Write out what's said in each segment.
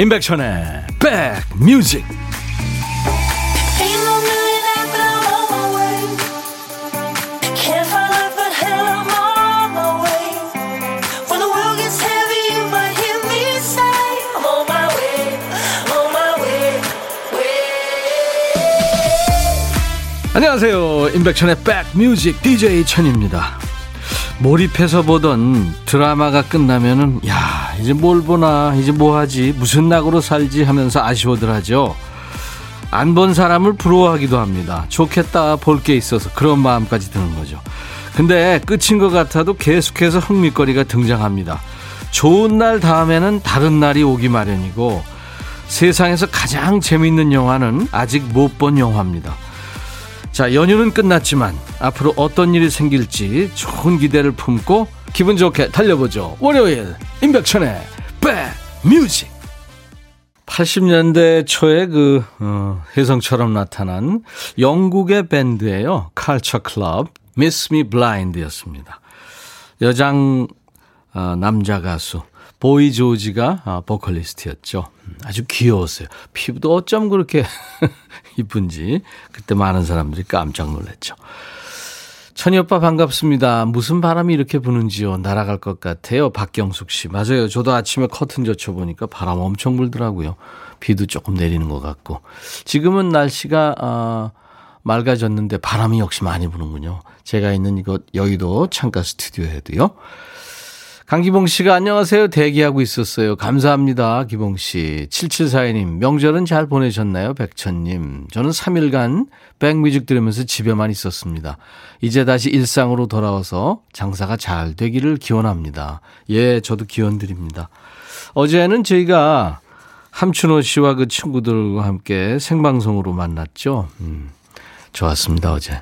임백천의 백뮤직. 안녕하세요. 임백천의 백뮤직 DJ 천입니다. 몰입해서 보던 드라마가 끝나면은 야 이제 뭘 보나 이제 뭐 하지 무슨 낙으로 살지 하면서 아쉬워들 하죠. 안 본 사람을 부러워하기도 합니다. 좋겠다 볼 게 있어서 그런 마음까지 드는 거죠. 근데 끝인 것 같아도 계속해서 흥미거리가 등장합니다. 좋은 날 다음에는 다른 날이 오기 마련이고 세상에서 가장 재밌는 영화는 아직 못 본 영화입니다. 자, 연휴는 끝났지만 앞으로 어떤 일이 생길지 좋은 기대를 품고 기분 좋게 달려보죠. 월요일 임백천의 백뮤직 80년대 초에 그 어, 혜성처럼 나타난 영국의 밴드예요. 칼처 클럽 Miss Me Blind였습니다. 여장 어, 남자 가수 보이 조지가 어, 보컬리스트였죠. 음, 아주 귀여웠어요. 피부도 어쩜 그렇게 이쁜지 그때 많은 사람들이 깜짝 놀랐죠. 천희 오빠 반갑습니다. 무슨 바람이 이렇게 부는지요. 날아갈 것 같아요. 박경숙 씨. 맞아요. 저도 아침에 커튼 젖혀보니까 바람 엄청 불더라고요. 비도 조금 내리는 것 같고. 지금은 날씨가, 어, 맑아졌는데 바람이 역시 많이 부는군요. 제가 있는 이곳 여의도 창가 스튜디오에도요. 강기봉 씨가 안녕하세요. 대기하고 있었어요. 감사합니다. 기봉 씨. 7742님, 명절은 잘 보내셨나요? 백천님. 저는 3일간 백뮤직 들으면서 집에만 있었습니다. 이제 다시 일상으로 돌아와서 장사가 잘 되기를 기원합니다. 예, 저도 기원 드립니다. 어제는 저희가 함춘호 씨와 그 친구들과 함께 생방송으로 만났죠. 음, 좋았습니다, 어제.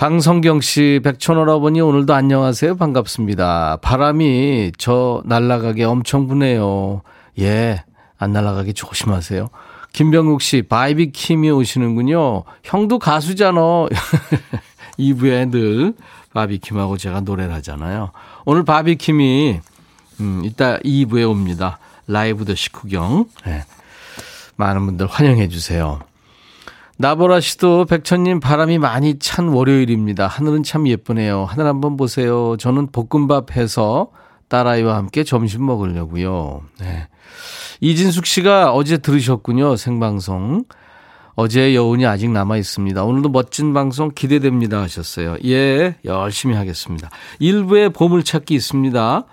방성경 씨, 백천오라버니 오늘도 안녕하세요. 반갑습니다. 바람이 저 날아가게 엄청 부네요. 예, 안 날아가게 조심하세요. 김병국 씨, 바이비킴이 오시는군요. 형도 가수잖아. 2부에 늘 바비킴하고 제가 노래를 하잖아요. 오늘 바비킴이, 음, 이따 2부에 옵니다. 라이브 더 식후경. 네. 많은 분들 환영해 주세요. 나보라 씨도 백천님 바람이 많이 찬 월요일입니다. 하늘은 참 예쁘네요. 하늘 한번 보세요. 저는 볶음밥 해서 딸아이와 함께 점심 먹으려고요. 네. 이진숙 씨가 어제 들으셨군요. 생방송. 어제의 여운이 아직 남아 있습니다. 오늘도 멋진 방송 기대됩니다 하셨어요. 예, 열심히 하겠습니다. 일부에 보물찾기 있습니다.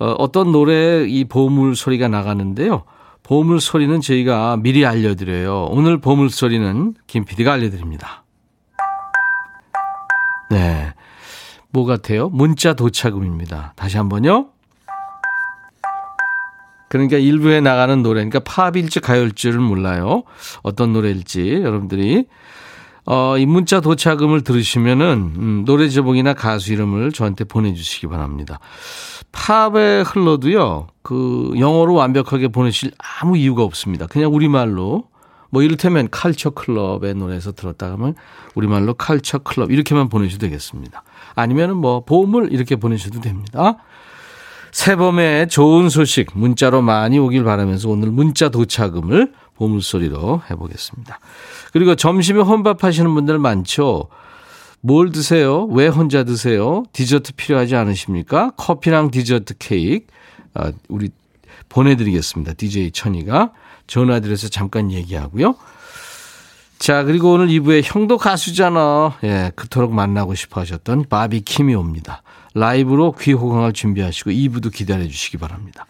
어, 어떤 노래에 이 보물 소리가 나가는데요. 보물 소리는 저희가 미리 알려드려요. 오늘 보물 소리는 김 PD가 알려드립니다. 네. 뭐 같아요? 문자 도착음입니다. 다시 한번요. 그러니까 일부에 나가는 노래, 그러니까 팝일지 가요일지를 몰라요. 어떤 노래일지 여러분들이 어, 이 문자 도착음을 들으시면은 음, 노래 제목이나 가수 이름을 저한테 보내주시기 바랍니다. 팝에 흘러도요, 그 영어로 완벽하게 보내실 아무 이유가 없습니다. 그냥 우리말로 뭐 이를테면 칼처 클럽의 노래에서 들었다 하면 우리말로 칼처 클럽 이렇게만 보내셔도 되겠습니다. 아니면은 뭐 보물 이렇게 보내셔도 됩니다. 새봄에 좋은 소식 문자로 많이 오길 바라면서 오늘 문자 도착음을 보물소리로 해보겠습니다. 그리고 점심에 혼밥 하시는 분들 많죠. 뭘 드세요? 왜 혼자 드세요? 디저트 필요하지 않으십니까? 커피랑 디저트 케이크 아, 우리 보내드리겠습니다. DJ 천이가 전화드려서 잠깐 얘기하고요. 자 그리고 오늘 2부에 형도 가수잖아. 예, 그토록 만나고 싶어 하셨던 바비 킴이 옵니다. 라이브로 귀호강을 준비하시고 2부도 기다려 주시기 바랍니다.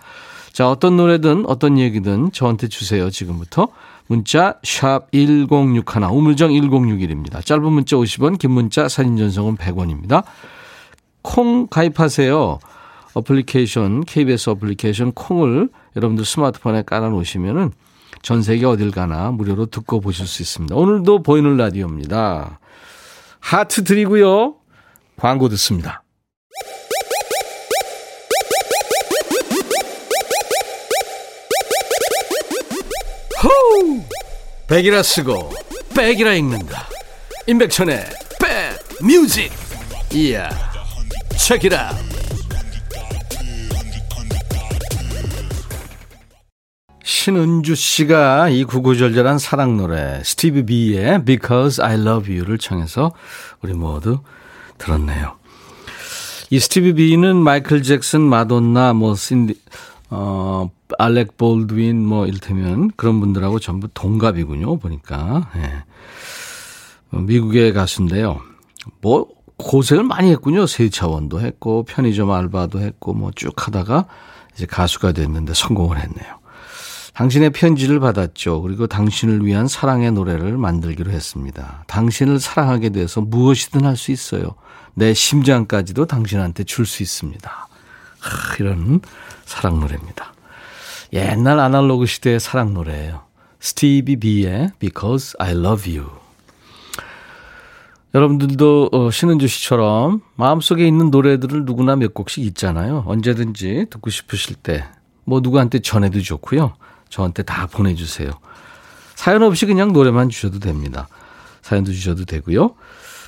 자 어떤 노래든 어떤 얘기든 저한테 주세요 지금부터. 문자 1061, 우물정 1061입니다. 짧은 문자 50원, 긴 문자 사진 전송은 100원입니다. 콩 가입하세요. 어플리케이션, KBS 어플리케이션 콩을 여러분들 스마트폰에 깔아놓으시면은 전 세계 어딜 가나 무료로 듣고 보실 수 있습니다. 오늘도 보이는 라디오입니다. 하트 드리고요. 광고 듣습니다. 백이라 쓰고 back이라 읽는다. 임백천의 백 뮤직. 이야. Check it out. 신은주 씨가 이 구구절절한 사랑 노래 Stevie B의 Because I Love You를 청해서 우리 모두 들었네요. 이 스티브 비는 마이클 잭슨, 마돈나, 뭐 신디, 어, 알렉 볼드윈 뭐 이를테면 그런 분들하고 전부 동갑이군요. 보니까. 예. 미국의 가수인데요. 뭐 고생을 많이 했군요. 세차원도 했고 편의점 알바도 했고 뭐 쭉 하다가 이제 가수가 됐는데 성공을 했네요. 당신의 편지를 받았죠. 그리고 당신을 위한 사랑의 노래를 만들기로 했습니다. 당신을 사랑하게 돼서 무엇이든 할 수 있어요. 내 심장까지도 당신한테 줄 수 있습니다. 하, 이런 사랑 노래입니다. 옛날 아날로그 시대의 사랑 노래예요. 스티비 비의 Because I Love You. 여러분들도 어, 신은주 씨처럼 마음속에 있는 노래들을 누구나 몇 곡씩 있잖아요. 언제든지 듣고 싶으실 때 뭐 누구한테 전해도 좋고요. 저한테 다 보내주세요. 사연 없이 그냥 노래만 주셔도 됩니다. 사연도 주셔도 되고요.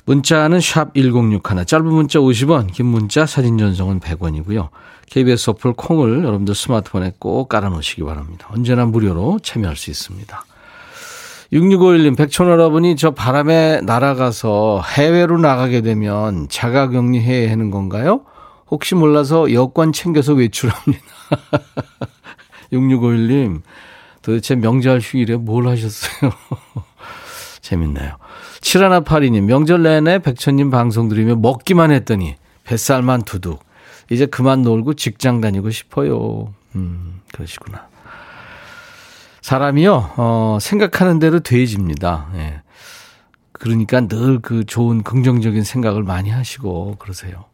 문자는 샵 1061, 짧은 문자 50원, 긴 문자 사진 전송은 100원이고요. KBS 어플 콩을 여러분들 스마트폰에 꼭 깔아놓으시기 바랍니다. 언제나 무료로 참여할 수 있습니다. 6651님, 백촌여러분이 저 바람에 날아가서 해외로 나가게 되면 자가격리 해야 하는 건가요? 혹시 몰라서 여권 챙겨서 외출합니다. 6651님, 도대체 명절 휴일에 뭘 하셨어요? 재밌네요. 7182님, 명절 내내 백천님 방송 들으며 먹기만 했더니 뱃살만 두둑. 이제 그만 놀고 직장 다니고 싶어요. 음, 그러시구나. 사람이요, 어, 생각하는 대로 돼집니다. 예. 그러니까 늘 그 좋은 긍정적인 생각을 많이 하시고 그러세요.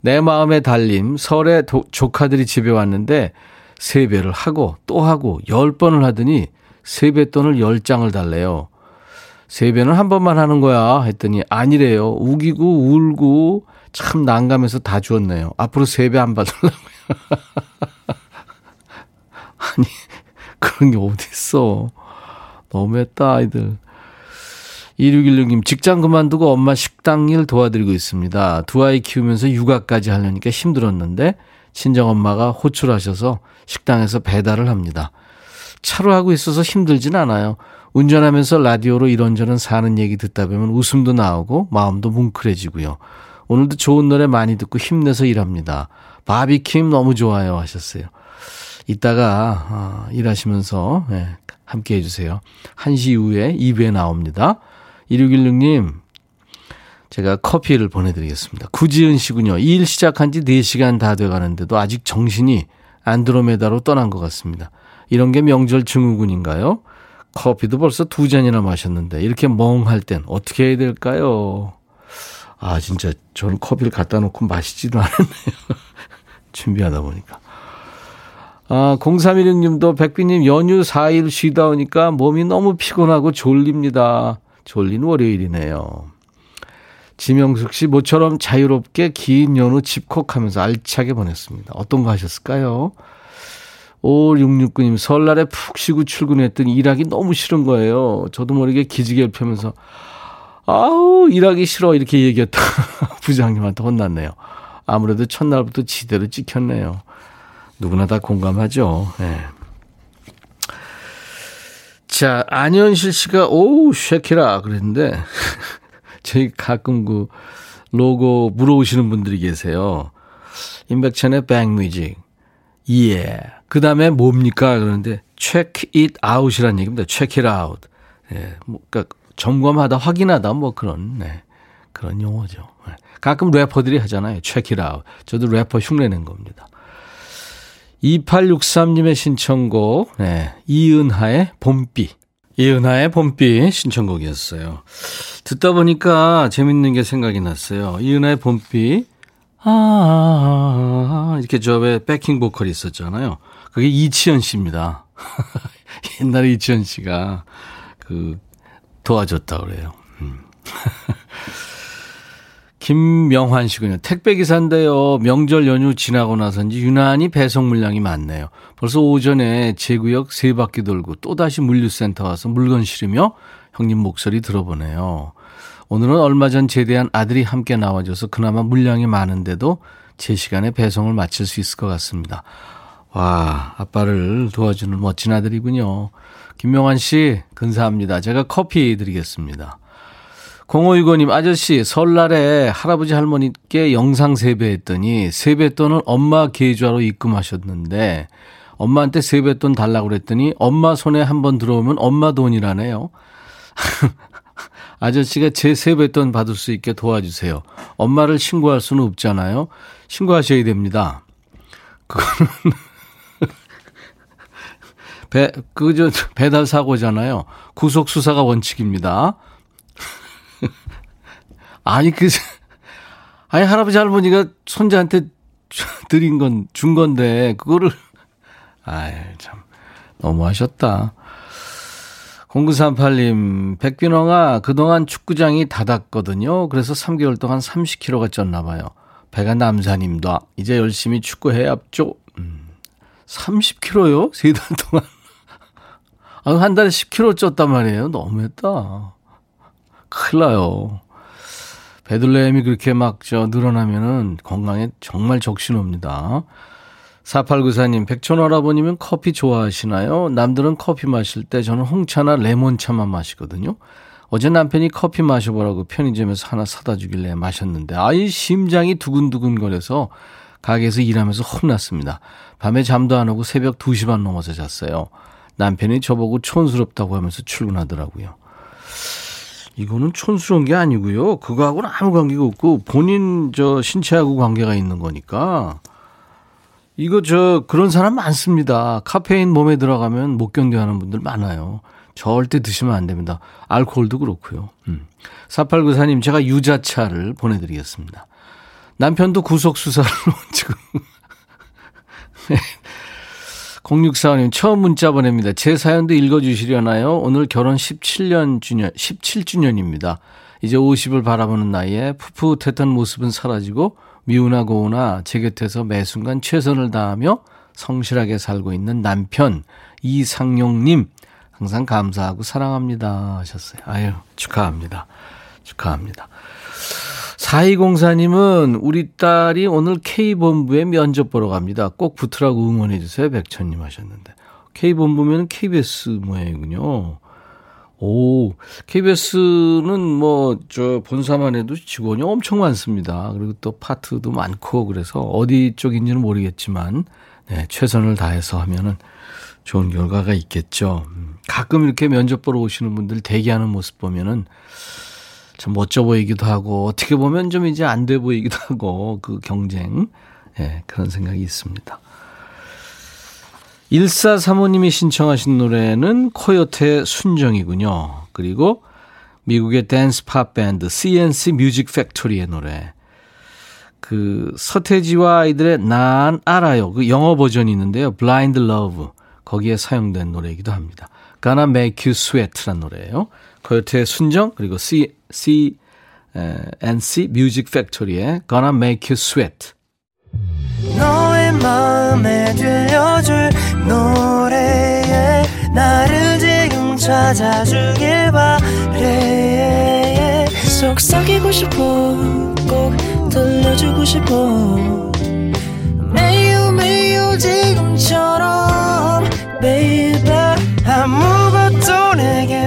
내 마음의 달림, 설에 도, 조카들이 집에 왔는데 세배를 하고 또 하고 열 번을 하더니 세뱃돈을 열 장을 달래요. 세배는 한 번만 하는 거야 했더니 아니래요. 우기고 울고 참 난감해서 다 주었네요. 앞으로 세배 안 받으려고요. 아니 그런 게 어딨어. 너무했다 아이들. 2616님, 직장 그만두고 엄마 식당 일 도와드리고 있습니다. 두 아이 키우면서 육아까지 하려니까 힘들었는데, 친정엄마가 호출하셔서 식당에서 배달을 합니다. 차로 하고 있어서 힘들진 않아요. 운전하면서 라디오로 이런저런 사는 얘기 듣다 보면 웃음도 나오고 마음도 뭉클해지고요. 오늘도 좋은 노래 많이 듣고 힘내서 일합니다. 바비킴 너무 좋아요 하셨어요. 이따가 어, 일하시면서 네, 함께 해주세요. 1시 이후에 2부에 나옵니다. 1616님 제가 커피를 보내드리겠습니다. 구지은 씨군요. 이 일 시작한 지 4시간 다 돼가는데도 아직 정신이 안드로메다로 떠난 것 같습니다. 이런 게 명절 증후군인가요? 커피도 벌써 두 잔이나 마셨는데 이렇게 멍할 땐 어떻게 해야 될까요? 아 진짜 저는 커피를 갖다 놓고 마시지도 않았네요. 준비하다 보니까. 아, 0316님도 백비님 연휴 4일 쉬다 오니까 몸이 너무 피곤하고 졸립니다. 졸린 월요일이네요. 지명숙 씨 모처럼 자유롭게 긴 연휴 집콕하면서 알차게 보냈습니다. 어떤 거 하셨을까요? 5669님 설날에 푹 쉬고 출근했더니 일하기 너무 싫은 거예요. 저도 모르게 기지개를 펴면서 아우 일하기 싫어 이렇게 얘기했다 부장님한테 혼났네요. 아무래도 첫날부터 지대로 찍혔네요. 누구나 다 공감하죠. 네. 자, 안현실 씨가, 오우, 쉐키라. 그랬는데, 저희 가끔 그 로고 물어오시는 분들이 계세요. 임백천의 백뮤직. 예. 그 다음에 뭡니까? 그러는데, check it out이라는 얘기입니다. check it out. 예. 뭐, 그니까, 점검하다, 확인하다, 뭐 그런, 네. 그런 용어죠. 네. 가끔 래퍼들이 하잖아요. out. 저도 래퍼 흉내낸 겁니다. 2863님의 신청곡, 네. 이은하의 봄비. 이은하의 봄비 신청곡이었어요. 듣다 보니까 재밌는 게 생각이 났어요. 이은하의 봄비, 아, 아, 아 이렇게 저에 백킹 보컬이 있었잖아요. 그게 이치현 씨입니다. 옛날에 이치현 씨가 그 도와줬다 그래요. 음. 김명환 씨군요. 택배기사인데요. 명절 연휴 지나고 나서인지 유난히 배송 물량이 많네요. 벌써 오전에 제 구역 세 바퀴 돌고 또다시 물류센터 와서 물건 실으며 형님 목소리 들어보네요. 오늘은 얼마 전 제대한 아들이 함께 나와줘서 그나마 물량이 많은데도 제 시간에 배송을 마칠 수 있을 것 같습니다. 와, 아빠를 도와주는 멋진 아들이군요. 김명환 씨, 근사합니다. 제가 커피 드리겠습니다. 0565님, 아저씨, 설날에 할아버지 할머니께 영상 세배했더니 세뱃돈은 엄마 계좌로 입금하셨는데 엄마한테 세뱃돈 달라고 그랬더니 엄마 손에 한번 들어오면 엄마 돈이라네요. 아저씨가 제 세뱃돈 받을 수 있게 도와주세요. 엄마를 신고할 수는 없잖아요. 신고하셔야 됩니다. 그거는 배, 그, 저, 배달 사고잖아요. 구속 수사가 원칙입니다. 아니, 그, 아니, 할아버지 할머니가 손자한테 드린 건, 준 건데, 그거를, 아이, 참, 너무하셨다. 0938님, 백빈홍아, 그동안 축구장이 닫았거든요. 그래서 3개월 동안 30kg가 쪘나 봐요. 배가 남사님다. 이제 열심히 축구해야죠. 음, 30kg요? 세달 동안. 아, 한 달에 10kg 쪘단 말이에요. 너무했다. 큰일 나요. 베들레헴이 그렇게 막 저 늘어나면은 건강에 정말 적신호입니다. 4894님, 백촌 할아버님은 커피 좋아하시나요? 남들은 커피 마실 때 저는 홍차나 레몬차만 마시거든요. 어제 남편이 커피 마셔보라고 편의점에서 하나 사다 주길래 마셨는데, 아이 심장이 두근두근 거려서 가게에서 일하면서 혼났습니다. 밤에 잠도 안 오고 새벽 2시 반 넘어서 잤어요. 남편이 저보고 촌스럽다고 하면서 출근하더라고요. 이거는 촌스러운 게 아니고요. 그거하고는 아무 관계가 없고 본인 저 신체하고 관계가 있는 거니까 이거 저 그런 사람 많습니다. 카페인 몸에 들어가면 못 견뎌하는 분들 많아요. 절대 드시면 안 됩니다. 알코올도 그렇고요. 음. 4894님 제가 유자차를 보내드리겠습니다. 남편도 구속수사를 지금 0645님 처음 문자 보냅니다. 제 사연도 읽어주시려나요? 오늘 결혼 17년 주년, 17주년입니다. 이제 50을 바라보는 나이에 풋풋했던 모습은 사라지고 미우나 고우나 제 곁에서 매 순간 최선을 다하며 성실하게 살고 있는 남편 이상용님 항상 감사하고 사랑합니다 하셨어요. 아유 축하합니다. 축하합니다. 4204님은 우리 딸이 오늘 K본부에 면접 보러 갑니다. 꼭 붙으라고 응원해주세요. 백천님 하셨는데. K본부면 KBS 모양이군요. 오, KBS는 뭐, 저, 본사만 해도 직원이 엄청 많습니다. 그리고 또 파트도 많고, 그래서 어디 쪽인지는 모르겠지만, 네, 최선을 다해서 하면은 좋은 결과가 있겠죠. 음, 가끔 이렇게 면접 보러 오시는 분들 대기하는 모습 보면은 참 멋져 보이기도 하고 어떻게 보면 좀 이제 안 돼 보이기도 하고 그 경쟁 예, 그런 생각이 있습니다. 1435님이 신청하신 노래는 코요태의 순정이군요. 그리고 미국의 댄스 팝 밴드 CNC 뮤직 팩토리의 노래. 그 서태지와 아이들의 난 알아요. 그 영어 버전이 있는데요. Blind Love. 거기에 사용된 노래이기도 합니다. Gonna Make You Sweat란 노래예요. 코요태의 순정 그리고 C, C, NC 뮤직 팩토리의 Gonna Make You Sweat. 너의 마음에 들려줄 노래에 나를 지금 찾아주길 바래. 속삭이고 싶어 꼭 들려주고 싶어. 매우 매우 지금처럼 baby. 아무것도 내게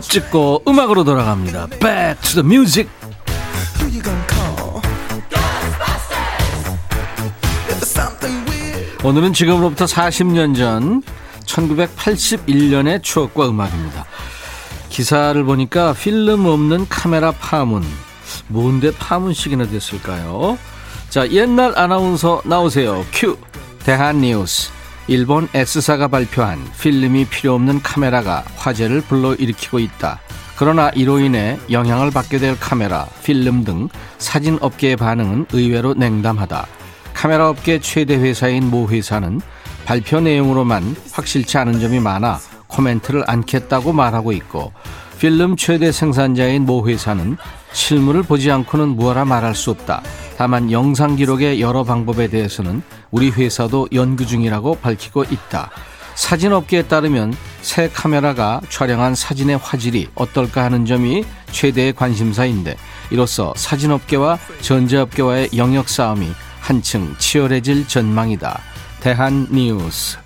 추억 찍고 음악으로 돌아갑니다. Back to the music. 오늘은 지금으로부터 40년 전 1981년의 추억과 음악입니다. 기사를 보니까 필름 없는 카메라 파문. 뭔데 파문식이나 됐을까요? 자, 옛날 아나운서 나오세요. 큐. 대한 뉴스. 일본 S사가 발표한 필름이 필요 없는 카메라가 화제를 불러일으키고 있다. 그러나 이로 인해 영향을 받게 될 카메라, 필름 등 사진 업계의 반응은 의외로 냉담하다. 카메라 업계 최대 회사인 모 회사는 발표 내용으로만 확실치 않은 점이 많아 코멘트를 않겠다고 말하고 있고 필름 최대 생산자인 모 회사는 실물을 보지 않고는 무엇라 말할 수 없다. 다만 영상 기록의 여러 방법에 대해서는 우리 회사도 연구 중이라고 밝히고 있다. 사진업계에 따르면 새 카메라가 촬영한 사진의 화질이 어떨까 하는 점이 최대의 관심사인데 이로써 사진업계와 전자업계와의 영역 싸움이 한층 치열해질 전망이다. 대한 뉴스.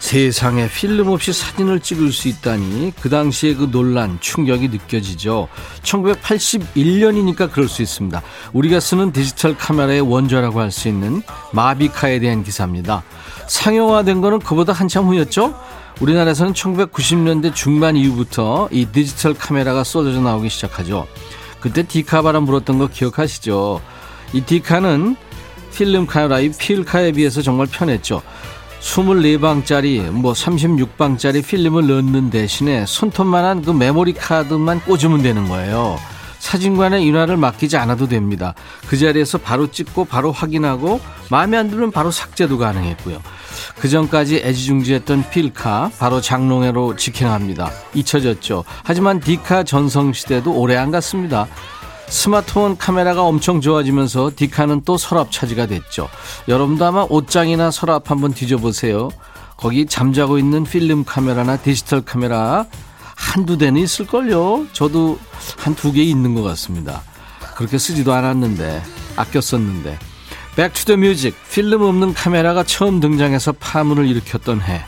세상에 필름 없이 사진을 찍을 수 있다니 그 당시에 그 논란 충격이 느껴지죠. 1981년이니까 그럴 수 있습니다. 우리가 쓰는 디지털 카메라의 원조라고 할 수 있는 마비카에 대한 기사입니다. 상용화된 거는 그보다 한참 후였죠. 우리나라에서는 1990년대 중반 이후부터 이 디지털 카메라가 쏟아져 나오기 시작하죠. 그때 디카 바람 불었던 거 기억하시죠? 이 디카는 필름 카메라의 필카에 비해서 정말 편했죠. 24방짜리, 뭐 36방짜리 필름을 넣는 대신에 손톱만한 그 메모리 카드만 꽂으면 되는 거예요. 사진관에 인화를 맡기지 않아도 됩니다. 그 자리에서 바로 찍고 바로 확인하고 마음에 안 들면 바로 삭제도 가능했고요. 그 전까지 애지중지했던 필카 바로 장롱회로 직행합니다. 잊혀졌죠. 하지만 디카 전성시대도 오래 안 갔습니다. 스마트폰 카메라가 엄청 좋아지면서 디카는 또 서랍 차지가 됐죠. 여러분도 아마 옷장이나 서랍 한번 뒤져보세요. 거기 잠자고 있는 필름 카메라나 디지털 카메라 한두 대는 있을걸요. 저도 한 두 개 있는 것 같습니다. 그렇게 쓰지도 않았는데, 아껴 썼는데. Back to the Music, 필름 없는 카메라가 처음 등장해서 파문을 일으켰던 해.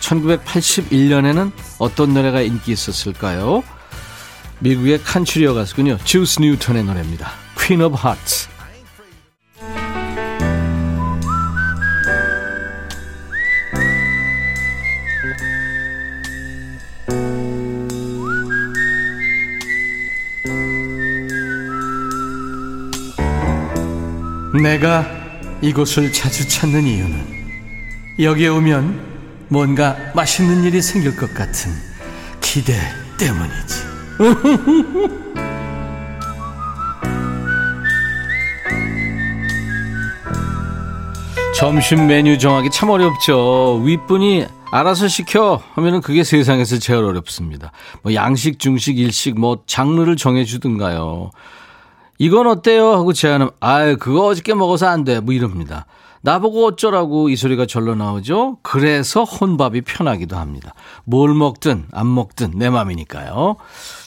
1981년에는 어떤 노래가 인기 있었을까요? 미국의 컨트리 가수군요. Juice Newton의 노래입니다. Queen of Hearts. 내가 이곳을 자주 찾는 이유는 여기에 오면 뭔가 맛있는 일이 생길 것 같은 기대 때문이지. 점심 메뉴 정하기 참 어렵죠. 윗분이 알아서 시켜 하면은 그게 세상에서 제일 어렵습니다. 뭐 양식, 중식, 일식 뭐 장르를 정해 주든가요. 이건 어때요? 하고 제안하면 아유 그거 어저께 먹어서 안 돼. 뭐 이럽니다. 나보고 어쩌라고 이 소리가 절로 나오죠? 그래서 혼밥이 편하기도 합니다. 뭘 먹든 안 먹든 내 맘이니까요.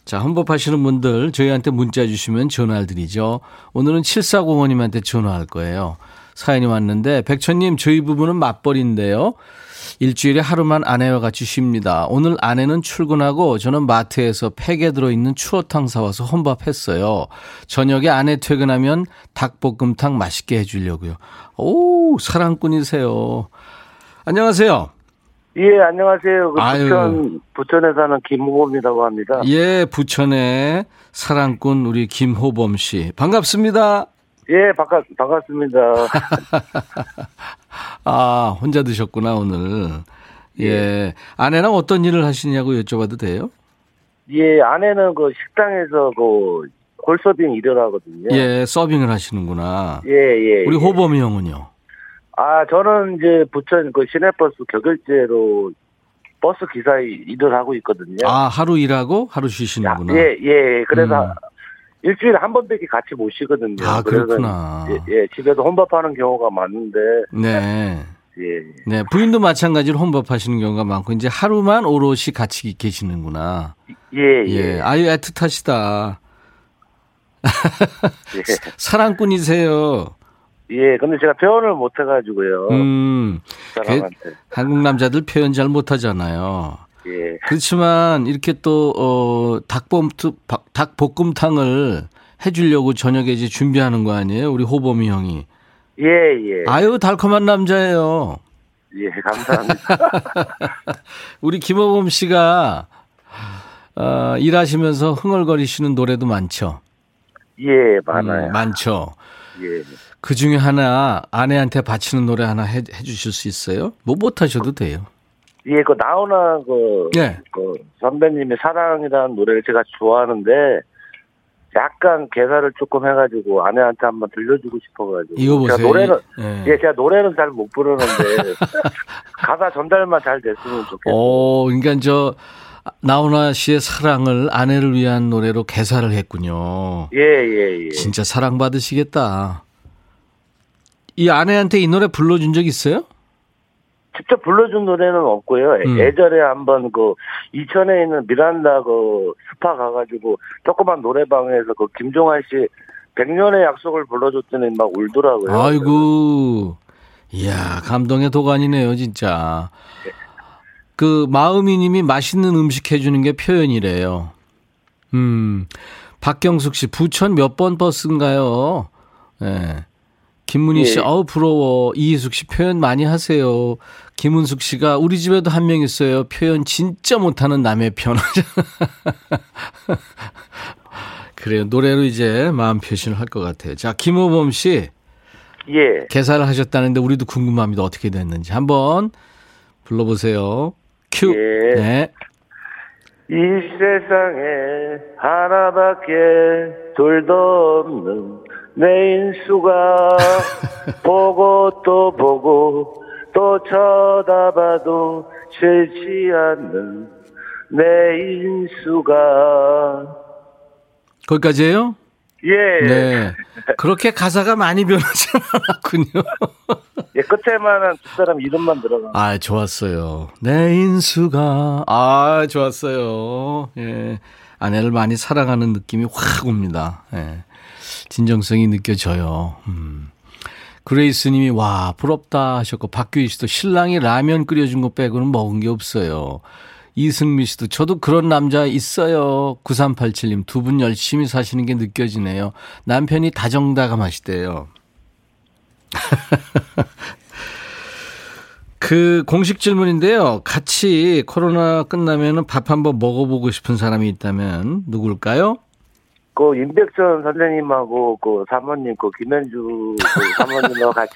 자, 혼밥하시는 분들 저희한테 문자 주시면 전화를 드리죠. 오늘은 7405님한테 전화할 거예요. 사연이 왔는데 백천님 저희 부부는 맞벌인데요. 일주일에 하루만 아내와 같이 쉽니다. 오늘 아내는 출근하고 저는 마트에서 팩에 들어있는 추어탕 사와서 혼밥했어요. 저녁에 아내 퇴근하면 닭볶음탕 맛있게 해주려고요. 오, 사랑꾼이세요. 안녕하세요. 예, 안녕하세요. 그 부천, 부천에 사는 김호범이라고 합니다. 예, 부천의 사랑꾼 우리 김호범 씨. 반갑습니다. 예, 반갑, 반갑습니다. 아, 혼자 드셨구나, 오늘. 예. 예. 아내랑 어떤 일을 하시냐고 여쭤봐도 돼요? 예, 아내는 그 식당에서 그 홀서빙 일을 하거든요. 예, 서빙을 하시는구나. 예, 예. 우리 예. 호범이 형은요? 아, 저는 이제 부천 그 시내버스 격일제로 버스 기사 일을 하고 있거든요. 아, 하루 일하고 하루 쉬시는구나. 예, 예. 그래서 음. 일주일에 한 번밖에 같이 못 쉬거든요. 아, 그렇구나. 예, 예, 집에서 혼밥하는 경우가 많은데. 네. 예. 네, 부인도 마찬가지로 혼밥하시는 경우가 많고 이제 하루만 오롯이 같이 계시는구나. 예, 예. 예. 아유 애틋하시다. 예. 사랑꾼이세요. 예, 근데 제가 표현을 못 해가지고요. 음. 그, 한국 남자들 표현 잘 못하잖아요. 예. 그렇지만 이렇게 또, 어, 닭볶음, 닭볶음탕을 해주려고 저녁에 이제 준비하는 거 아니에요? 우리 호범이 형이. 예, 예. 아유, 달콤한 남자예요. 예, 감사합니다. 우리 김호범 씨가, 어, 일하시면서 흥얼거리시는 노래도 많죠? 예, 많아요. 음, 많죠? 예. 그 중에 하나 아내한테 바치는 노래 하나 해, 해 주실 수 있어요? 뭐 못하셔도 돼요. 예, 그 나훈아 그, 네. 그 선배님의 사랑이라는 노래를 제가 좋아하는데 약간 개사를 조금 해가지고 아내한테 한번 들려주고 싶어가지고 이거 보세요. 제가 노래는 예. 예, 제가 노래는 잘 못 부르는데 가사 전달만 잘 됐으면 좋겠어요. 어, 그러니까 저 나훈아 씨의 사랑을 아내를 위한 노래로 개사를 했군요. 예, 예, 예. 진짜 사랑받으시겠다. 이 아내한테 이 노래 불러준 적 있어요? 직접 불러준 노래는 없고요. 음. 예전에 한번 그 이천에 있는 미란다 그 스파 가가지고 조그만 노래방에서 그 김종환 씨 백년의 약속을 불러줬더니 막 울더라고요. 아이고, 이야, 감동의 도가니네요, 진짜. 그, 마음이 님이 맛있는 음식 해주는 게 표현이래요. 음, 박경숙 씨, 부천 몇 번 버스인가요? 예. 김문희 씨, 예. 어우, 부러워. 이희숙 씨, 표현 많이 하세요. 김은숙 씨가, 우리 집에도 한 명 있어요. 표현 진짜 못하는 남의 편. 그래요. 노래로 이제 마음 표시를 할것 같아요. 자, 김호범 씨. 예. 개사를 하셨다는데 우리도 궁금합니다. 어떻게 됐는지. 한번 불러보세요. 큐. 예. 네. 이 세상에 하나밖에 둘도 없는 내 인수가 보고 또 보고 또 쳐다봐도 싫지 않는 내 인수가 거기까지예요? 예, 네. 그렇게 가사가 많이 변하지 않았군요. 예 끝에만은 두 사람 이름만 들어가. 아, 좋았어요. 내 인수가. 아, 좋았어요. 예. 아내를 많이 사랑하는 느낌이 확 옵니다. 예. 진정성이 느껴져요. 음. 그레이스 님이 와, 부럽다 하셨고, 박규희 씨도 신랑이 라면 끓여준 거 빼고는 먹은 게 없어요. 이승미 씨도 저도 그런 남자 있어요. 9387님 두 분 열심히 사시는 게 느껴지네요. 남편이 다정다감하시대요. 그 공식 질문인데요. 같이 코로나 끝나면은 밥 한번 먹어보고 싶은 사람이 있다면 누굴까요? 그 임백천 선생님하고 그 사모님 그 김현주 그 사모님하고 같이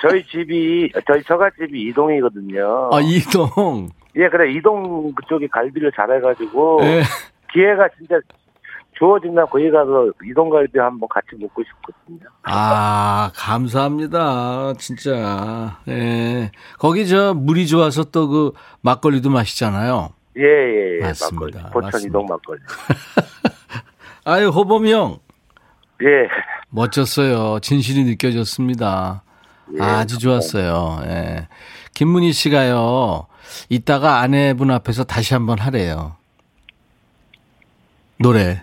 저희 집이 저희 처갓집이 이동이거든요. 아 이동. 예, 그래 이동 그쪽이 갈비를 잘해가지고 예. 기회가 진짜 주어진다 거기 가서 이동 갈비 한번 같이 먹고 싶거든요. 아 감사합니다. 진짜. 예. 거기 저 물이 좋아서 또 그 막걸리도 마시잖아요. 예, 예, 예. 맞습니다. 막걸리. 포천 맞습니다. 이동 막걸리. 아유 호범이 형 예. 멋졌어요. 진실이 느껴졌습니다. 예, 아주 좋았어요. 예. 김문희 씨가요. 이따가 아내분 앞에서 다시 한번 하래요. 노래.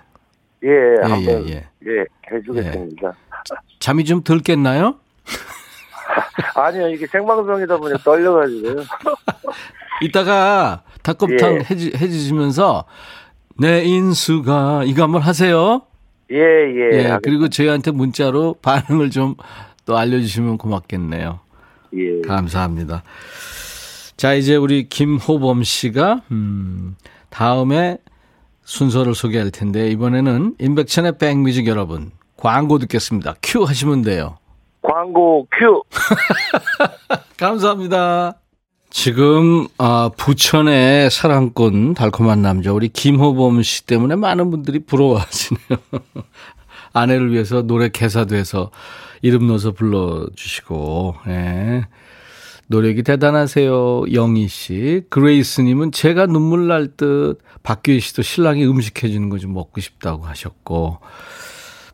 예, 예, 한번 예, 예, 예. 해주겠습니다. 잠이 좀 덜 깼나요? 아니요, 이게 생방송이다 보니 떨려가지고요. 이따가 닭곰탕 예. 해주, 해주시면서 내 인수가 이거 한번 하세요. 예, 예. 예. 그리고 저희한테 문자로 반응을 좀 또 알려주시면 고맙겠네요. 예. 감사합니다. 자, 이제 우리 김호범 씨가, 음, 다음에 순서를 소개할 텐데, 이번에는 임백천의 백뮤직 여러분, 광고 듣겠습니다. 큐 하시면 돼요. 광고 큐. 감사합니다. 지금, 아, 부천의 사랑꾼 달콤한 남자, 우리 김호범 씨 때문에 많은 분들이 부러워하시네요. 아내를 위해서 노래 개사도 해서 이름 넣어서 불러주시고, 예. 노력이 대단하세요. 영희 씨. 그레이스님은 제가 눈물 날 듯, 박규희 씨도 신랑이 음식 해주는 거 좀 먹고 싶다고 하셨고,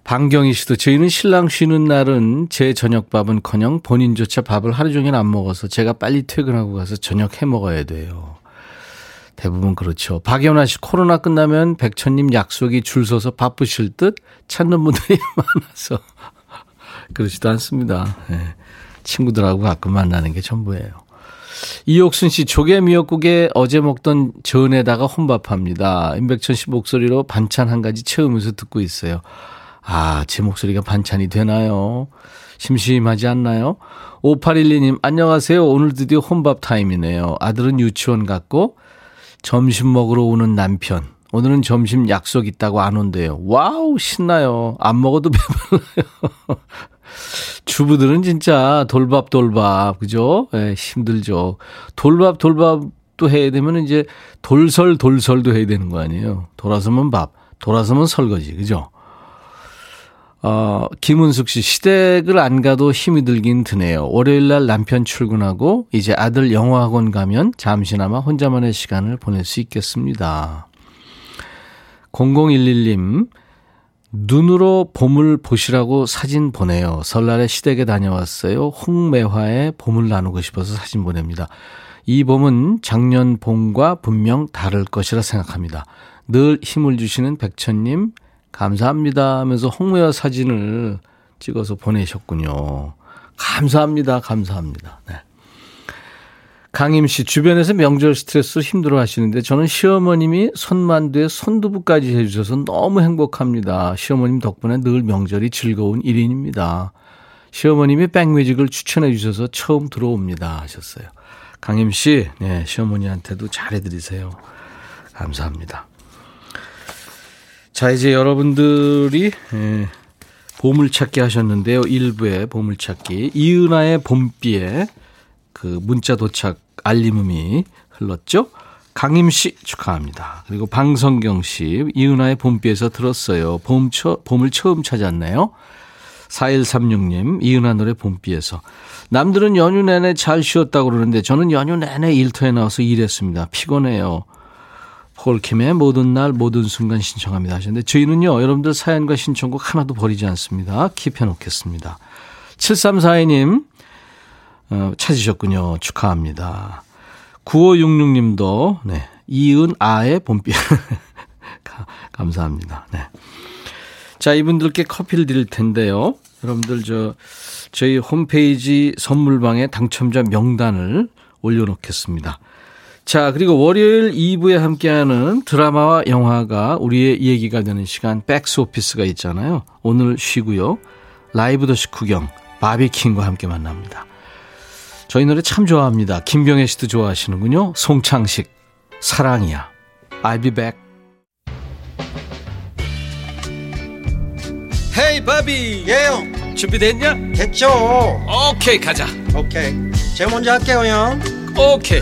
방경희 씨도 저희는 신랑 쉬는 날은 제 저녁밥은 커녕 본인조차 밥을 하루 종일 안 먹어서 제가 빨리 퇴근하고 가서 저녁 해 먹어야 돼요. 대부분 그렇죠. 박연아 씨 코로나 끝나면 백천님 약속이 줄 서서 바쁘실 듯 찾는 분들이 많아서 그렇지도 않습니다. 예. 친구들하고 가끔 만나는 게 전부예요. 이옥순 씨 조개 미역국에 어제 먹던 전에다가 혼밥합니다. 임백천 씨 목소리로 반찬 한 가지 채우면서 듣고 있어요. 아, 제 목소리가 반찬이 되나요? 심심하지 않나요? 5812님, 안녕하세요. 오늘 드디어 혼밥 타임이네요. 아들은 유치원 갔고, 점심 먹으러 오는 남편. 오늘은 점심 약속 있다고 안 온대요. 와우, 신나요. 안 먹어도 배불러요. 주부들은 진짜 돌밥 돌밥 그죠? 예, 힘들죠. 돌밥 돌밥도 해야 되면 이제 돌설 돌설도 해야 되는 거 아니에요. 돌아서면 밥, 돌아서면 설거지 그죠? 어, 김은숙 씨, 시댁을 안 가도 힘이 들긴 드네요. 월요일 날 남편 출근하고 이제 아들 영어학원 가면 잠시나마 혼자만의 시간을 보낼 수 있겠습니다. 0011님, 눈으로 봄을 보시라고 사진 보내요. 설날에 시댁에 다녀왔어요. 홍매화에 봄을 나누고 싶어서 사진 보냅니다. 이 봄은 작년 봄과 분명 다를 것이라 생각합니다. 늘 힘을 주시는 백천님, 감사합니다 하면서 홍매화 사진을 찍어서 보내셨군요. 감사합니다. 감사합니다. 네. 강임 씨, 주변에서 명절 스트레스 힘들어 하시는데 저는 시어머님이 손만두에 손두부까지 해주셔서 너무 행복합니다. 시어머님 덕분에 늘 명절이 즐거운 일인입니다. 시어머님이 백뮤직을 추천해 주셔서 처음 들어옵니다. 하셨어요. 강임 씨, 네, 시어머니한테도 잘해드리세요. 감사합니다. 자, 이제 여러분들이 예, 보물찾기 하셨는데요. 일부의 보물찾기. 이은아의 봄비에 그 문자 도착 알림음이 흘렀죠. 강임 씨 축하합니다. 그리고 방성경 씨, 이은아의 봄비에서 들었어요. 봄, 처, 봄을 처음 찾았네요. 4136님, 이은아 노래 봄비에서. 남들은 연휴 내내 잘 쉬었다고 그러는데 저는 연휴 내내 일터에 나와서 일했습니다. 피곤해요. 폴킴의 모든 날 모든 순간 신청합니다 하셨는데 저희는요 여러분들 사연과 신청곡 하나도 버리지 않습니다. 킵해 놓겠습니다. 7342님 어, 찾으셨군요. 축하합니다. 9566님도 네. 이은 아의 봄비 감사합니다. 네. 자, 이분들께 커피를 드릴 텐데요. 여러분들 저 저희 홈페이지 선물방에 당첨자 명단을 올려놓겠습니다. 자, 그리고 월요일 2부에 함께하는 드라마와 영화가 우리의 얘기가 되는 시간 백스 오피스가 있잖아요. 오늘 쉬고요. 라이브 더시 구경 바비킹과 함께 만납니다. 저희 노래 참 좋아합니다. 김경애 씨도 좋아하시는군요. 송창식 사랑이야. I'll be back. 헤이 바비 예영 준비됐냐? 됐죠 오케이 가자 오케이 제가 먼저 할게요 형 오케이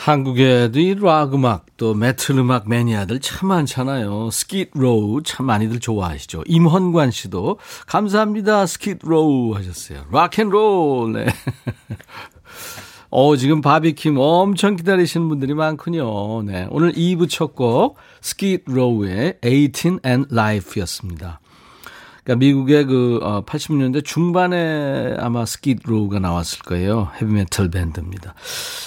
한국에도 이 락 음악 또 메틀 음악 매니아들 참 많잖아요. Skid Row 참 많이들 좋아하시죠. 임헌관 씨도 감사합니다. Skid Row 하셨어요. Rock and roll. 네. 어, 지금 바비킴 엄청 기다리시는 분들이 많군요. 네. 오늘 2부 첫 곡, Skid Row의 18 and Life였습니다. 그러니까 미국의 그 80년대 어, 중반에 아마 Skid Row가 나왔을 거예요. 헤비메탈 밴드입니다.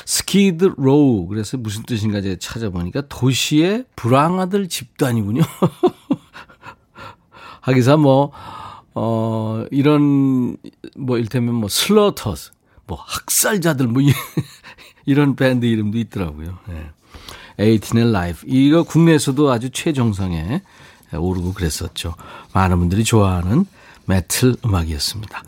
Skid Row 그래서 무슨 뜻인가 제가 찾아보니까 도시의 불량아들 집단이군요. 하기사 뭐 어, 이런, 뭐, 일테면 뭐, Slaughters, 뭐, 학살자들, 뭐, 이런 밴드 이름도 있더라고요. 네. 18 and Life. 이거 국내에서도 아주 최정상에 오르고 그랬었죠. 많은 분들이 좋아하는 메틀 음악이었습니다.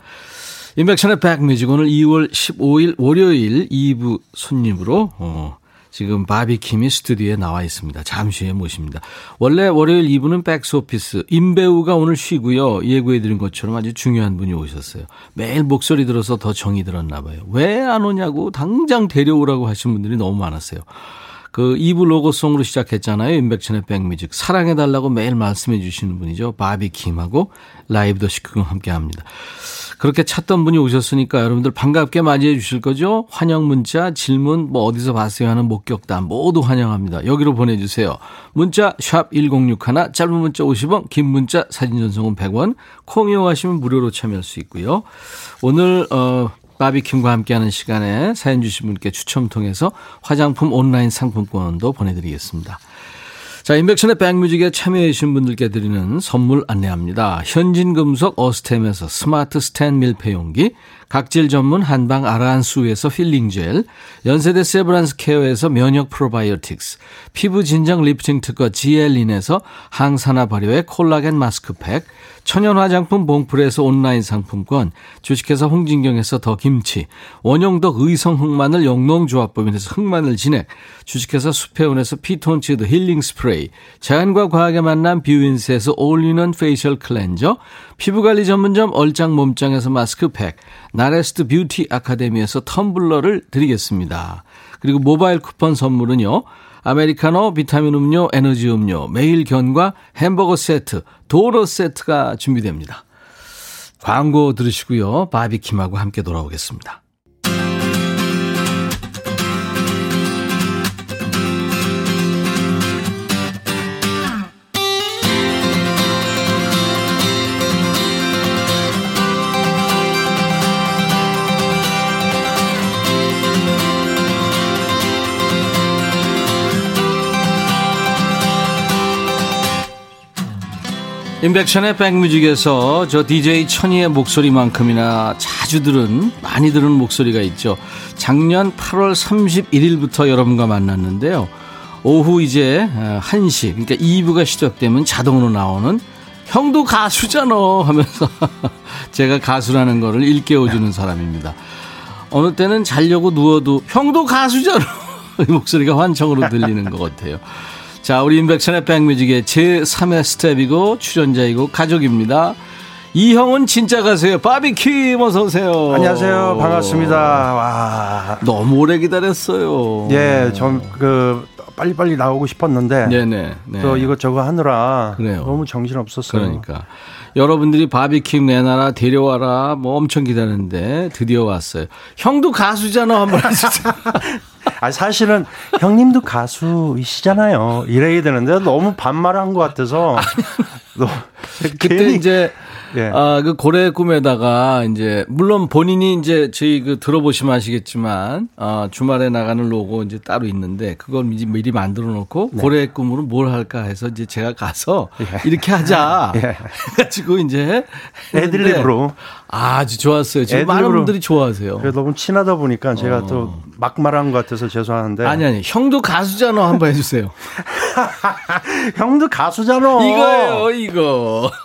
임백천의 백뮤직 오늘 2월 15일 월요일 2부 손님으로 어, 지금 바비킴이 스튜디오에 나와 있습니다. 잠시 후에 모십니다. 원래 월요일 2부는 백스오피스 임배우가 오늘 쉬고요. 예고해드린 것처럼 아주 중요한 분이 오셨어요. 매일 목소리 들어서 더 정이 들었나 봐요. 왜 안 오냐고 당장 데려오라고 하신 분들이 너무 많았어요. 그 2부 로고송으로 시작했잖아요. 임백천의 백뮤직. 사랑해달라고 매일 말씀해 주시는 분이죠. 바비킴하고 라이브 더 시크금 함께 합니다. 그렇게 찾던 분이 오셨으니까 여러분들 반갑게 맞이해 주실 거죠? 환영 문자, 질문, 뭐 어디서 봤어요 하는 목격담 모두 환영합니다. 여기로 보내주세요. 문자 샵 1061, 짧은 문자 50원, 긴 문자 사진 전송은 100원, 콩 이용하시면 무료로 참여할 수 있고요. 오늘 어 바비킴과 함께하는 시간에 사연 주신 분께 추첨 통해서 화장품 온라인 상품권도 보내드리겠습니다. 자, 인백션의 백뮤직에 참여해주신 분들께 드리는 선물 안내합니다. 현진금속 어스템에서 스마트 스탠 밀폐용기, 각질 전문 한방 아라한수에서 힐링젤, 연세대 세브란스 케어에서 면역 프로바이오틱스, 피부 진정 리프팅 특허 지엘린에서 항산화 발효의 콜라겐 마스크팩, 천연 화장품 봉풀에서 온라인 상품권, 주식회사 홍진경에서 더 김치, 원용덕 의성 흑마늘 영농조합법인에서 흑마늘 진액, 주식회사 수페온에서 피톤치드 힐링 스프레이, 자연과 과학의 만남 뷰인스에서 올리는 페이셜 클렌저, 피부관리 전문점 얼짱 몸짱에서 마스크팩, 나레스트 뷰티 아카데미에서 텀블러를 드리겠습니다. 그리고 모바일 쿠폰 선물은요. 아메리카노, 비타민 음료, 에너지 음료, 매일 견과 햄버거 세트, 도넛 세트가 준비됩니다. 광고 들으시고요. 바비킴하고 함께 돌아오겠습니다. 인백션의 백뮤직에서 저 DJ 천이의 목소리만큼이나 자주 들은 많이 들은 목소리가 있죠. 작년 8월 31일부터 여러분과 만났는데요. 오후 이제 1시 그러니까 2부가 시작되면 자동으로 나오는 형도 가수잖아 하면서 제가 가수라는 거를 일깨워주는 사람입니다. 어느 때는 자려고 누워도 형도 가수잖아 목소리가 환청으로 들리는 것 같아요. 자, 우리 인백션의 백뮤직의 제3회 스텝이고 출연자이고 가족입니다. 이 형은 진짜 가세요. 바비킴 어서 오세요. 안녕하세요. 반갑습니다. 와. 너무 오래 기다렸어요. 예, 좀그 빨리빨리 나오고 싶었는데 네네. 네. 또 이것저것 하느라 그래요. 너무 정신 없었어요. 그러니까 여러분들이 바비킴 내놔라 데려와라 뭐 엄청 기다렸는데 드디어 왔어요. 형도 가수잖아 한번 해주세요. 아 사실은 형님도 가수이시잖아요. 이래야 되는데 너무 반말한 것 같아서. 그때 이제 예. 아, 그 고래 꿈에다가 이제 물론 본인이 이제 저희 그 들어보시면 아시겠지만 아, 주말에 나가는 로고 이제 따로 있는데 그걸 이제 미리 만들어 놓고 네. 고래 꿈으로 뭘 할까 해서 이제 제가 가서 예. 이렇게 하자 예. 해 가지고 이제 애들립으로 아주 좋았어요. 지금 많은 분들이 좋아하세요. 그래 너무 친하다 보니까 제가 어. 또막 말한 것 같아서 죄송한데. 아니 아니 형도 가수잖아 한번 해주세요. 형도 가수잖아. 이거예요 이거.